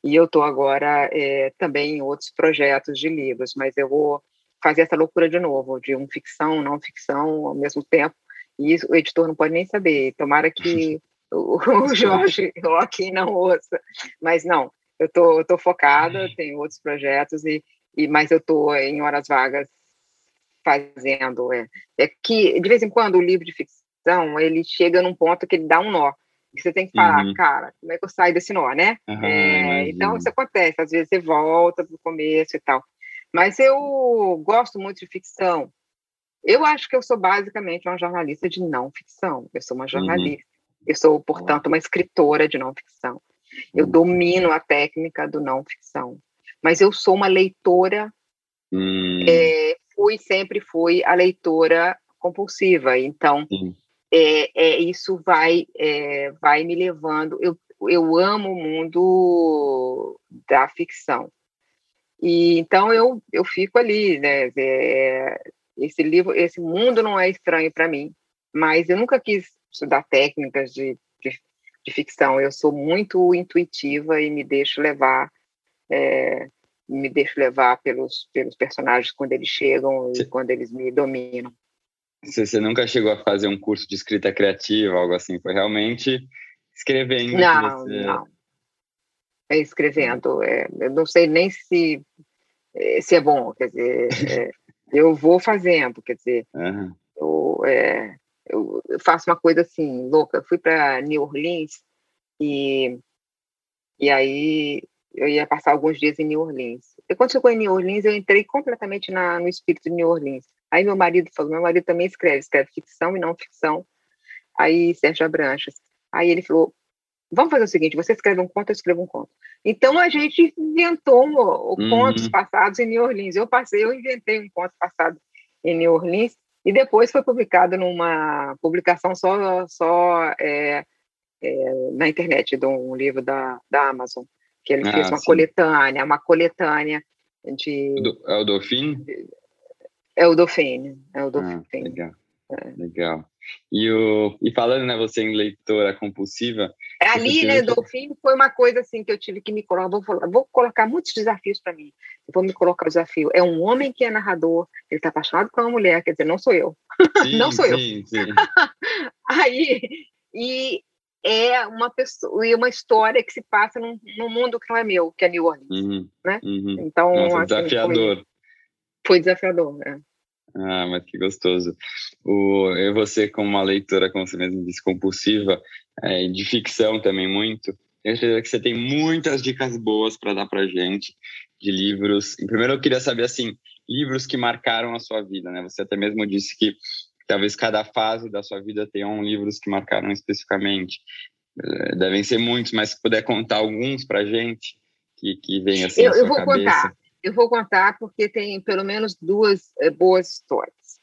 C: E eu estou agora é, também em outros projetos de livros, mas eu vou fazer essa loucura de novo, de um ficção, não ficção ao mesmo tempo. E isso, o editor não pode nem saber. Tomara que o, o Jorge Roque não ouça. Mas não, eu tô, eu tô focada, tenho outros projetos, e, e mas eu estou em horas vagas fazendo. É, é que, de vez em quando, o livro de ficção, ele chega num ponto que ele dá um nó. Que você tem que falar, uhum. cara, como é que eu saio desse nó, né? Uhum, é, então, isso acontece. Às vezes você volta para o começo e tal. Mas eu gosto muito de ficção. Eu acho que eu sou basicamente uma jornalista de não ficção. Eu sou uma uhum. jornalista. Uhum. Eu sou, portanto, uma escritora de não ficção. Eu uhum. domino a técnica do não ficção. Mas eu sou uma leitora. Uhum. É, fui, sempre fui a leitora compulsiva. Então, é, é, isso vai, é, vai me levando. Eu, eu amo o mundo da ficção. E então eu, eu fico ali, né? É, esse livro, esse mundo não é estranho para mim, mas eu nunca quis estudar técnicas de, de, de, ficção. Eu sou muito intuitiva e me deixo levar, é, me deixo levar pelos, pelos personagens quando eles chegam e quando eles me dominam.
B: Você, você nunca chegou a fazer um curso de escrita criativa, algo assim? Foi realmente escrevendo?
C: Não, você... não é, escrevendo. É, eu não sei nem se, é, se é bom, quer dizer, é, eu vou fazendo, quer dizer, uhum. eu, é, eu, faço uma coisa assim, louca. Eu fui para New Orleans e, e aí eu ia passar alguns dias em New Orleans. E quando chegou em New Orleans, eu entrei completamente na, no espírito de New Orleans. Aí meu marido falou, meu marido também escreve, escreve ficção e não ficção. Aí Sérgio Abranches. Aí ele falou, Vamos fazer o seguinte: você escreve um conto, eu escrevo um conto. Então a gente inventou uhum. contos passados em New Orleans. Eu passei, eu inventei um conto passado em New Orleans e depois foi publicado numa publicação só, só é, é, na internet de um livro da, da Amazon que ele ah, fez uma sim. coletânea, uma coletânea de.
B: É o Dauphine?
C: É o Dauphine, é o
B: Dauphine. Ah, legal. É. Legal. E, o, e falando, né, você em leitora compulsiva.
C: É ali, né, Dolfim, foi uma coisa assim que eu tive que me colocar. Vou, vou colocar muitos desafios para mim. Eu vou me colocar o desafio. É um homem que é narrador, ele está apaixonado por uma mulher, quer dizer, não sou eu. Sim, não sou sim, eu. Sim. Aí, e é uma pessoa e uma história que se passa num, num, mundo que não é meu, que é New Orleans, uhum, né? Uhum. Então,
B: Nossa, assim, desafiador.
C: Foi, foi desafiador, né?
B: Ah, mas que gostoso. O, eu você como uma leitora, como você mesmo disse, compulsiva, é, de ficção também muito, eu certeza que você tem muitas dicas boas para dar para gente de livros. Primeiro eu queria saber, assim, livros que marcaram a sua vida, né? Você até mesmo disse que talvez cada fase da sua vida tenha um livros que marcaram especificamente. É, devem ser muitos, mas se puder contar alguns para gente que, que vem assim eu, eu vou cabeça.
C: Contar. Eu vou contar porque tem pelo menos duas é, boas histórias.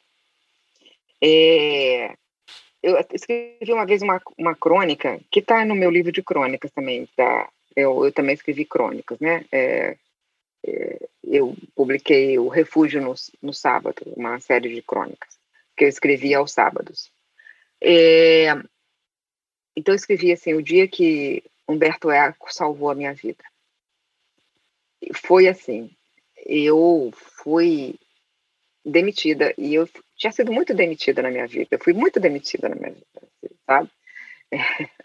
C: É, eu escrevi uma vez uma, uma crônica que está no meu livro de crônicas também. Tá? Eu, eu também escrevi crônicas, né? É, é, eu publiquei o Refúgio no, no Sábado, uma série de crônicas que eu escrevi aos sábados. É, então eu escrevi assim o dia que Humberto Eco salvou a minha vida. Foi assim, eu fui demitida e eu tinha sido muito demitida na minha vida. Eu fui muito demitida na minha vida, assim, sabe?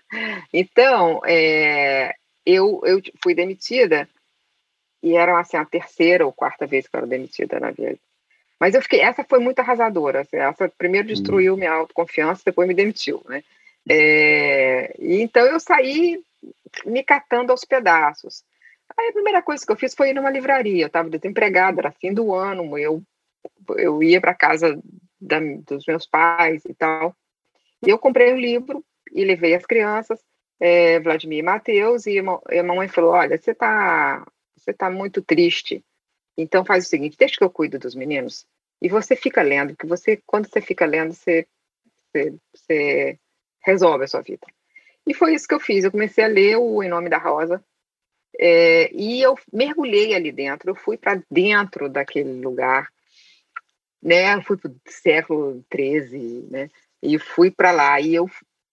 C: Então, é, eu, eu fui demitida e era assim a terceira ou quarta vez que eu era demitida na vida. Mas eu fiquei, essa foi muito arrasadora. Assim, essa primeiro hum. destruiu minha autoconfiança, depois me demitiu, né? É, então eu saí me catando aos pedaços. Aí a primeira coisa que eu fiz foi ir numa livraria. Eu estava desempregada, era fim do ano, eu, eu ia para casa da, dos meus pais e tal. E eu comprei um livro e levei as crianças, é, Vladimir e Matheus, e a mamãe falou: Olha, você está você tá muito triste, então faz o seguinte: deixa que eu cuido dos meninos e você fica lendo, porque você, quando você fica lendo, você, você, você resolve a sua vida. E foi isso que eu fiz. Eu comecei a ler o Em Nome da Rosa, é, e eu mergulhei ali dentro, eu fui para dentro daquele lugar, né? Eu fui para o século XIII, né? E fui para lá e eu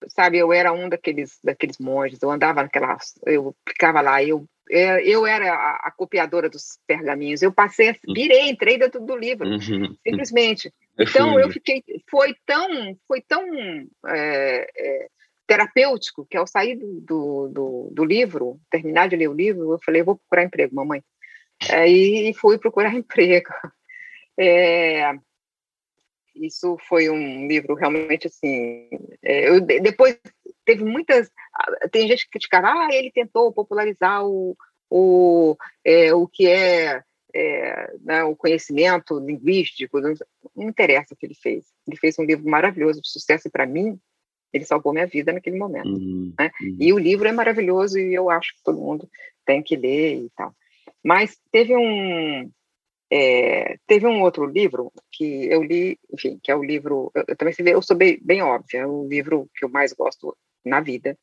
C: sabe, eu era um daqueles, daqueles monges, eu andava naquela, eu ficava lá, eu, eu era a, a copiadora dos pergaminhos, eu passei, uhum. virei, entrei dentro do livro, uhum. simplesmente. Então eu fiquei, foi tão, foi tão é, é, terapêutico que ao sair do, do, do, do, livro, terminar de ler o livro, eu falei, eu vou procurar emprego, mamãe. Aí fui procurar emprego. É, isso foi um livro realmente assim. É, eu, depois teve muitas. Tem gente que criticava, ah, ele tentou popularizar o, o, é, o que é, é né, o conhecimento linguístico. Não, não, interessa o que ele fez. Ele fez um livro maravilhoso de sucesso para mim. Ele salvou minha vida naquele momento. Uhum, né? uhum. E o livro é maravilhoso e eu acho que todo mundo tem que ler e tal. Mas teve um, é, teve um outro livro que eu li, enfim, que é o livro, eu, eu também eu sou bem, bem óbvia, é o livro que eu mais gosto na vida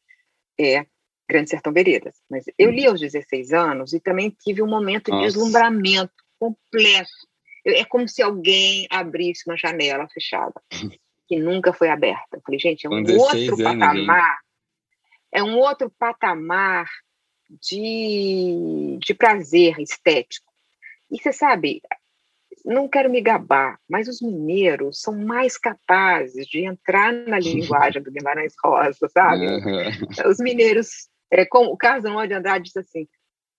C: é Grande Sertão Veredas. Mas eu li aos 16 anos e também tive um momento Nossa. de deslumbramento completo. É como se alguém abrisse uma janela fechada, que nunca foi aberta. Eu falei, gente, é um outro patamar, é um outro patamar de, de prazer estético e você sabe, não quero me gabar, mas os mineiros são mais capazes de entrar na linguagem do Guimarães Rosa, sabe? Uhum. Os mineiros, é, como o Carlos Drummond de Andrade disse assim,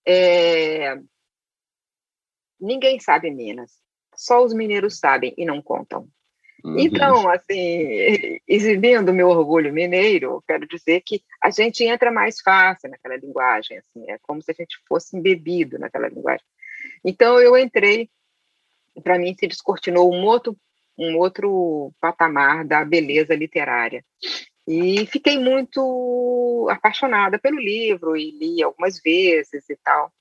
C: é, ninguém sabe Minas, só os mineiros sabem e não contam. Uhum. Então, assim, exibindo meu orgulho mineiro, quero dizer que a gente entra mais fácil naquela linguagem, assim, é como se a gente fosse embebido naquela linguagem. Então eu entrei, para mim se descortinou um outro um outro patamar da beleza literária. E fiquei muito apaixonada pelo livro e li algumas vezes e tal.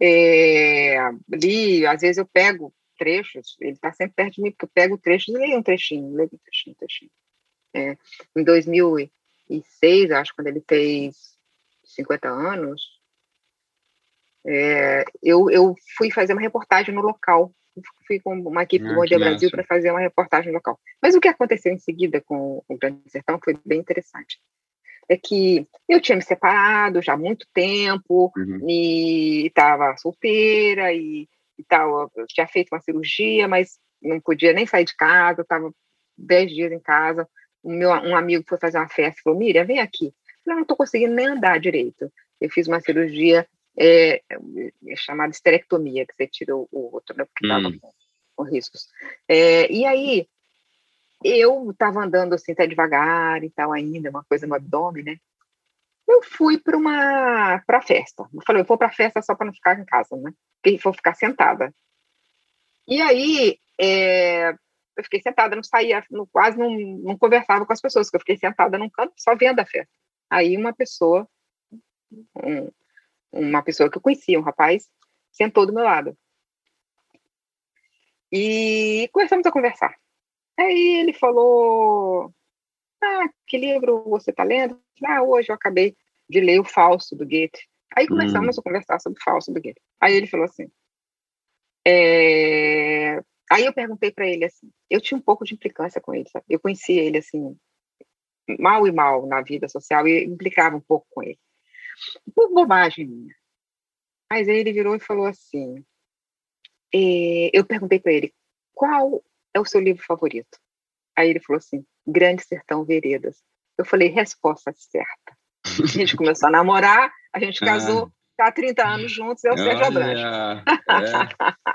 C: É, li, às vezes eu pego trechos, ele está sempre perto de mim, porque eu pego trechos e leio um trechinho, leio um trechinho, um trechinho. É, em 2006, acho, quando ele fez 50 anos, é, eu, eu fui fazer uma reportagem no local, fui com uma equipe do ah, Brasil para fazer uma reportagem local. Mas o que aconteceu em seguida com o Grande Sertão foi bem interessante. É que eu tinha me separado já há muito tempo uhum. e estava solteira e, e tal. Eu tinha feito uma cirurgia, mas não podia nem sair de casa, estava dez dias em casa. O meu, um amigo foi fazer uma festa e falou: Miriam, vem aqui. Eu falei, não estou conseguindo nem andar direito. Eu fiz uma cirurgia é, é chamada esterectomia, que você tira o, o outro, né, porque estava hum. com, com, riscos. É, e aí, eu estava andando assim, até devagar e tal ainda, uma coisa no abdômen, né? Eu fui para uma para festa. Eu falei, eu vou para festa só para não ficar em casa, né? Porque vou ficar sentada. E aí, é, eu fiquei sentada, não saía, não, quase não, não conversava com as pessoas, porque eu fiquei sentada num canto só vendo a festa. Aí uma pessoa, um, uma pessoa que eu conhecia, um rapaz, sentou do meu lado. E começamos a conversar. Aí ele falou: Ah, que livro você está lendo? Ah, hoje eu acabei de ler o Falso do Goethe. Aí começamos hum. a conversar sobre o Falso do Goethe. Aí ele falou assim: é... Aí eu perguntei para ele assim: eu tinha um pouco de implicância com ele, sabe? Eu conhecia ele assim, mal e mal na vida social e implicava um pouco com ele. Por bobagem minha. Mas aí ele virou e falou assim: é, eu perguntei para ele, qual é o seu livro favorito? Aí ele falou assim: Grande Sertão Veredas. Eu falei, resposta certa. A gente começou a namorar, a gente casou, está há 30 anos juntos, é o Sérgio Branco.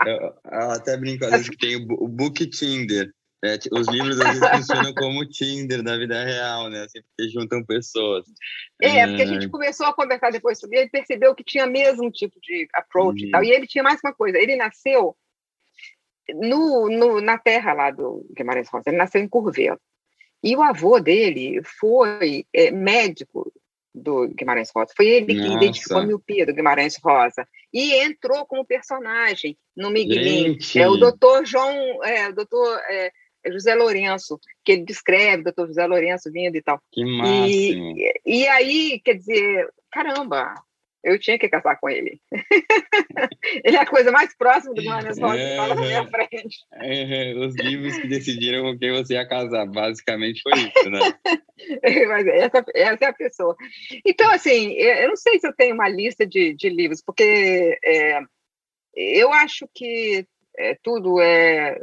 B: É, ela até brinca, às vezes, que tem o Book Tinder. É, os livros às vezes funcionam como Tinder na vida real, né? Assim, porque juntam pessoas.
C: É, é, porque a gente começou a conversar depois sobre ele e percebeu que tinha mesmo tipo de approach uhum. e tal. E ele tinha mais uma coisa, ele nasceu no, no, na terra lá do Guimarães Rosa, ele nasceu em Curvelo. E o avô dele foi é, médico do Guimarães Rosa. Foi ele que Nossa. identificou a miopia do Guimarães Rosa. E entrou como personagem no Miguelinho. É o doutor João, é, o doutor é, é José Lourenço, que ele descreve, doutor José Lourenço vindo e tal.
B: Que máximo.
C: E, e aí, quer dizer, caramba, eu tinha que casar com ele. ele é a coisa mais próxima do Johannes Rosa que fala na minha frente.
B: É, os livros que decidiram com quem você ia casar, basicamente foi isso, né?
C: Mas essa, essa é a pessoa. Então, assim, eu não sei se eu tenho uma lista de, de livros, porque é, eu acho que é, tudo é.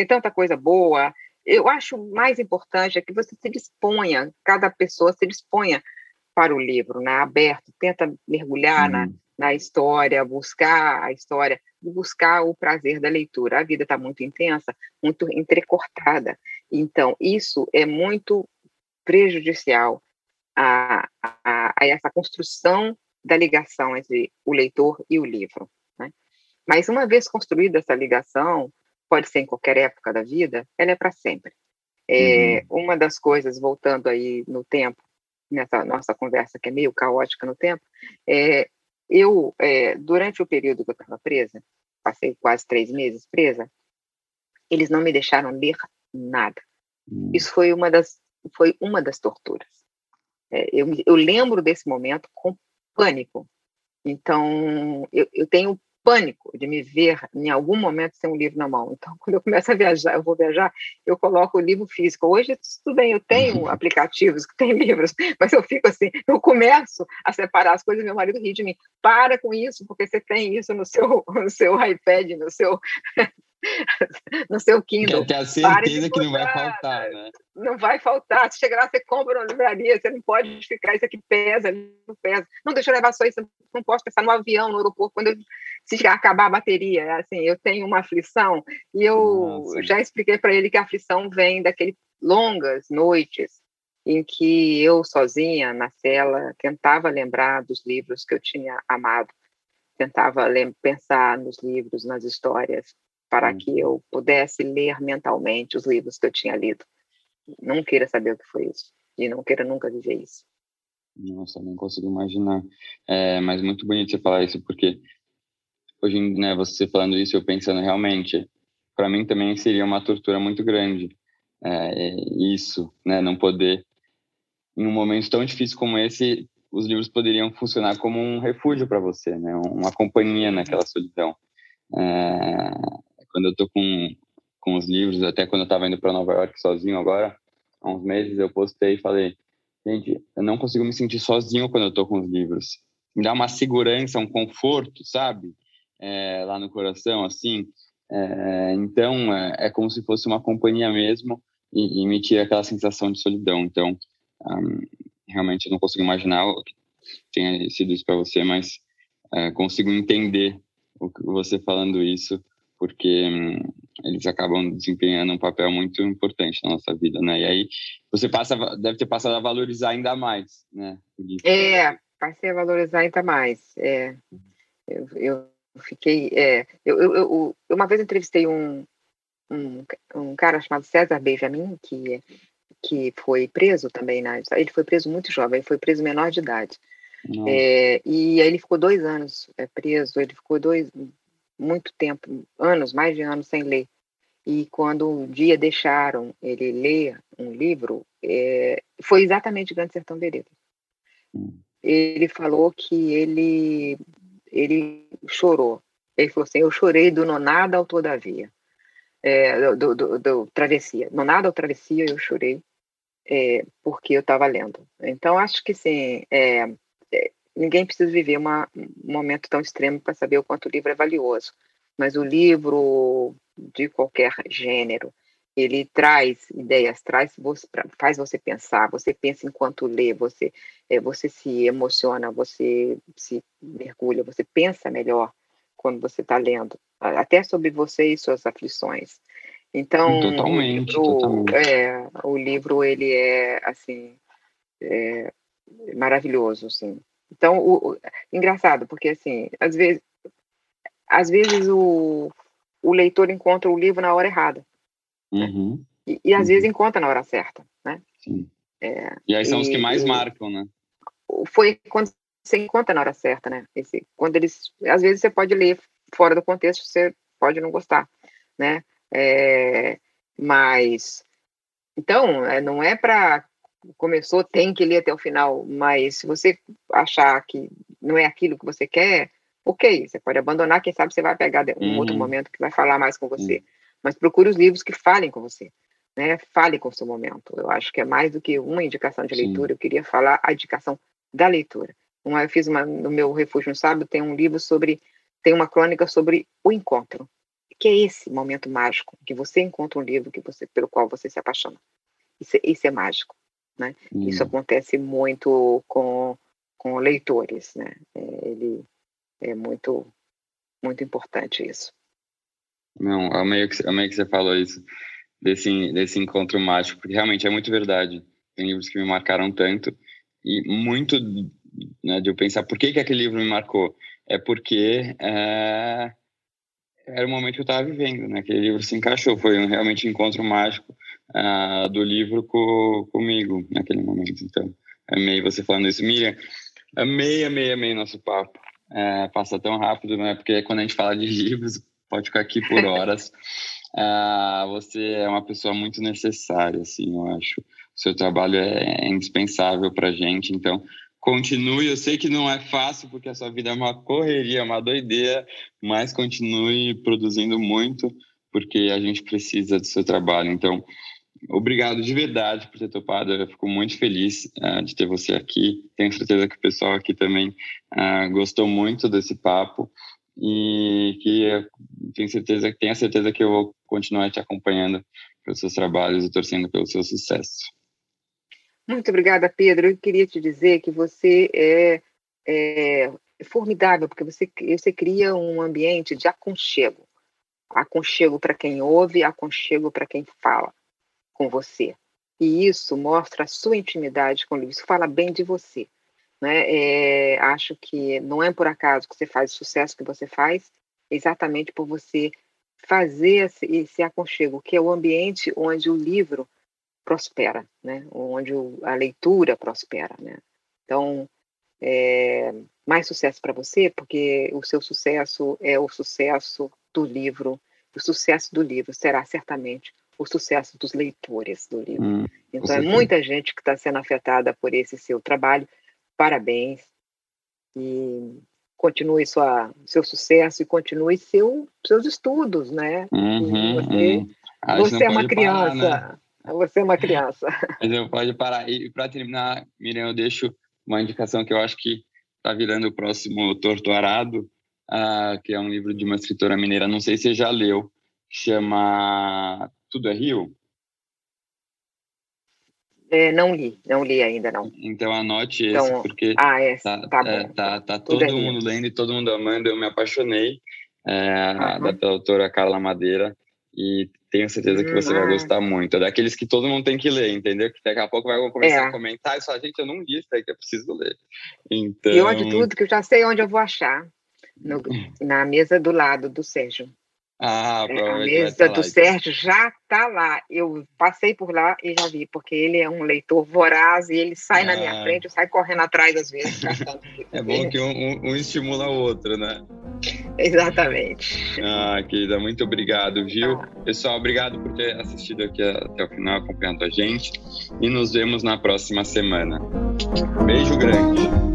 C: Tem tanta coisa boa. Eu acho mais importante é que você se disponha, cada pessoa se disponha para o livro, né? aberto, tenta mergulhar na, na história, buscar a história, buscar o prazer da leitura. A vida está muito intensa, muito entrecortada. Então, isso é muito prejudicial a, a, a essa construção da ligação entre o leitor e o livro. Né? Mas, uma vez construída essa ligação, pode ser em qualquer época da vida, ela é para sempre. É, uhum. Uma das coisas, voltando aí no tempo, nessa nossa conversa que é meio caótica no tempo, é, eu, é, durante o período que eu estava presa, passei quase três meses presa, eles não me deixaram ler nada. Hum. Isso foi uma das, foi uma das torturas. É, eu, eu lembro desse momento com pânico. Então, eu, eu tenho pânico de me ver em algum momento sem um livro na mão. Então, quando eu começo a viajar, eu vou viajar, eu coloco o livro físico. Hoje, tudo bem, eu tenho aplicativos que têm livros, mas eu fico assim, eu começo a separar as coisas, meu marido ri de mim. Para com isso, porque você tem isso no seu, no seu iPad, no seu no seu Kindle.
B: Tem a certeza que não vai faltar, né?
C: Não vai faltar. Se chegar lá, você compra na livraria, você não pode ficar, isso aqui pesa, não pesa. Não, deixa eu levar só isso, não posso pensar no avião, no aeroporto, quando eu se acabar a bateria, assim, eu tenho uma aflição e eu Nossa. já expliquei para ele que a aflição vem daqueles longas noites em que eu sozinha na cela tentava lembrar dos livros que eu tinha amado, tentava pensar nos livros, nas histórias, para hum. que eu pudesse ler mentalmente os livros que eu tinha lido. Não queira saber o que foi isso e não queira nunca viver isso.
B: Nossa, nem consigo imaginar. É, mas muito bonito você falar isso, porque hoje, né, você falando isso, eu pensando realmente, para mim também seria uma tortura muito grande. É, isso, né, não poder, em um momento tão difícil como esse, os livros poderiam funcionar como um refúgio para você, né, uma companhia naquela solidão. É, quando eu tô com, com os livros, até quando eu estava indo para Nova York sozinho agora, há uns meses, eu postei e falei, gente, eu não consigo me sentir sozinho quando eu tô com os livros. Me dá uma segurança, um conforto, sabe? É, lá no coração, assim. É, então, é, é, como se fosse uma companhia mesmo e, e me tira aquela sensação de solidão. Então, um, realmente eu não consigo imaginar o que tenha sido isso para você, mas é, consigo entender o você falando isso, porque um, eles acabam desempenhando um papel muito importante na nossa vida, né? E aí você passa, deve ter passado a valorizar ainda mais, né?
C: É, passei a valorizar ainda mais. É, eu fiquei. É, eu, eu, eu, uma vez entrevistei um, um, um, cara chamado César Benjamin, que, que foi preso também na. Ele foi preso muito jovem, ele foi preso menor de idade. É, e aí ele ficou dois anos é, preso, ele ficou dois, muito tempo, anos, mais de anos sem ler. E quando um dia deixaram ele ler um livro, é, foi exatamente Grande Sertão Veredas. Hum. Ele falou que ele ele chorou. Ele falou assim: Eu chorei do nonada ao todavia. É, do, do, do, travessia. Nonada ao travessia eu chorei é, porque eu estava lendo. Então, acho que sim, é, é, ninguém precisa viver uma, um momento tão extremo para saber o quanto o livro é valioso. Mas o livro de qualquer gênero, ele traz ideias, traz você, faz você pensar, você pensa enquanto lê, você, é, você se emociona, você se mergulha, você pensa melhor quando você está lendo, até sobre você e suas aflições. Então,
B: totalmente,
C: o livro,
B: totalmente.
C: É, o livro ele é assim é, maravilhoso, assim. Então, o, o, engraçado, porque assim, às vezes, às vezes o, o leitor encontra o livro na hora errada. Né? Uhum. E, e, às uhum. vezes encontra na hora certa, né?
B: Sim. É, e aí são e, os que mais e, marcam, né?
C: Foi quando você encontra na hora certa, né? Esse, quando eles, às vezes você pode ler fora do contexto, você pode não gostar, né? É, mas então, é, não é para começou, tem que ler até o final, mas se você achar que não é aquilo que você quer, ok, você pode abandonar, quem sabe você vai pegar um uhum. outro momento que vai falar mais com você. Uhum. Mas procure os livros que falem com você, né? Fale com o seu momento. Eu acho que é mais do que uma indicação de leitura, Sim. eu queria falar a indicação da leitura. Uma, eu fiz uma, no meu Refúgio no Sábado, tem um livro sobre, tem uma crônica sobre o encontro, que é esse momento mágico, que você encontra um livro que você, pelo qual você se apaixona. Isso, isso é mágico, né? Hum. Isso acontece muito com, com leitores, né? É, ele é muito, muito importante isso.
B: Não, amei que, amei que você falou isso, desse, desse encontro mágico, porque realmente é muito verdade. Tem livros que me marcaram tanto, e muito né, de eu pensar por que, que aquele livro me marcou. É porque é, era o momento que eu estava vivendo, né? Aquele livro se encaixou, foi um, realmente um encontro mágico uh, do livro co, comigo naquele momento. Então, amei você falando isso. Miriam, amei, amei, amei nosso papo. É, passa tão rápido, né? Porque quando a gente fala de livros, pode ficar aqui por horas. uh, você é uma pessoa muito necessária, assim, eu acho. O seu trabalho é, é indispensável para gente, então continue. Eu sei que não é fácil, porque a sua vida é uma correria, uma doideira, mas continue produzindo muito, porque a gente precisa do seu trabalho. Então, obrigado de verdade por ter topado. Eu fico muito feliz uh, de ter você aqui. Tenho certeza que o pessoal aqui também uh, gostou muito desse papo e que tenho certeza, tenho certeza que eu vou continuar te acompanhando pelos seus trabalhos e torcendo pelo seu sucesso.
C: Muito obrigada, Pedro. Eu queria te dizer que você é, é formidável, porque você, você cria um ambiente de aconchego. Aconchego para quem ouve, aconchego para quem fala com você. E isso mostra a sua intimidade com o livro. Isso fala bem de você. Né? É, acho que não é por acaso que você faz o sucesso que você faz, exatamente por você fazer esse, esse aconchego, que é o ambiente onde o livro prospera, né? Onde a leitura prospera, né? Então, é, mais sucesso para você, porque o seu sucesso é o sucesso do livro. O sucesso do livro será certamente o sucesso dos leitores do livro. Hum, então, é muita gente que está sendo afetada por esse seu trabalho. Parabéns. E continue sua, seu sucesso e continue seu, seus estudos, né?
B: Uhum, você, uhum.
C: você é uma criança. Parar, né? Você é uma criança.
B: Mas eu pode parar. E para terminar, Miriam, eu deixo uma indicação que eu acho que está virando o próximo Torto Arado, uh, que é um livro de uma escritora mineira, não sei se você já leu, chama Tudo é Rio?
C: É, não li, não li ainda não.
B: Então anote então, esse, porque
C: ah, é, tá, tá,
B: é, tá, tá todo mundo lendo e todo mundo amando. Eu me apaixonei uhum. da, da autora Carla Madeira e tenho certeza que você vai uhum. gostar muito. É daqueles que todo mundo tem que ler, entendeu? Que daqui a pouco vai começar é. a comentar e só, gente, eu não li isso aí que eu preciso ler. Então...
C: E onde tudo, que eu já sei onde eu vou achar. No, na mesa do lado do Sérgio.
B: Ah,
C: é, a mesa do Sérgio já está lá. Eu passei por lá e já vi, porque ele é um leitor voraz e ele sai ah. na minha ah. frente, eu saio correndo atrás às vezes.
B: é bom que um, um, estimula o outro, né?
C: Exatamente.
B: Ah, querida, muito obrigado, viu? Ah. Pessoal, obrigado por ter assistido aqui até o final, acompanhando a gente. E nos vemos na próxima semana. Beijo grande.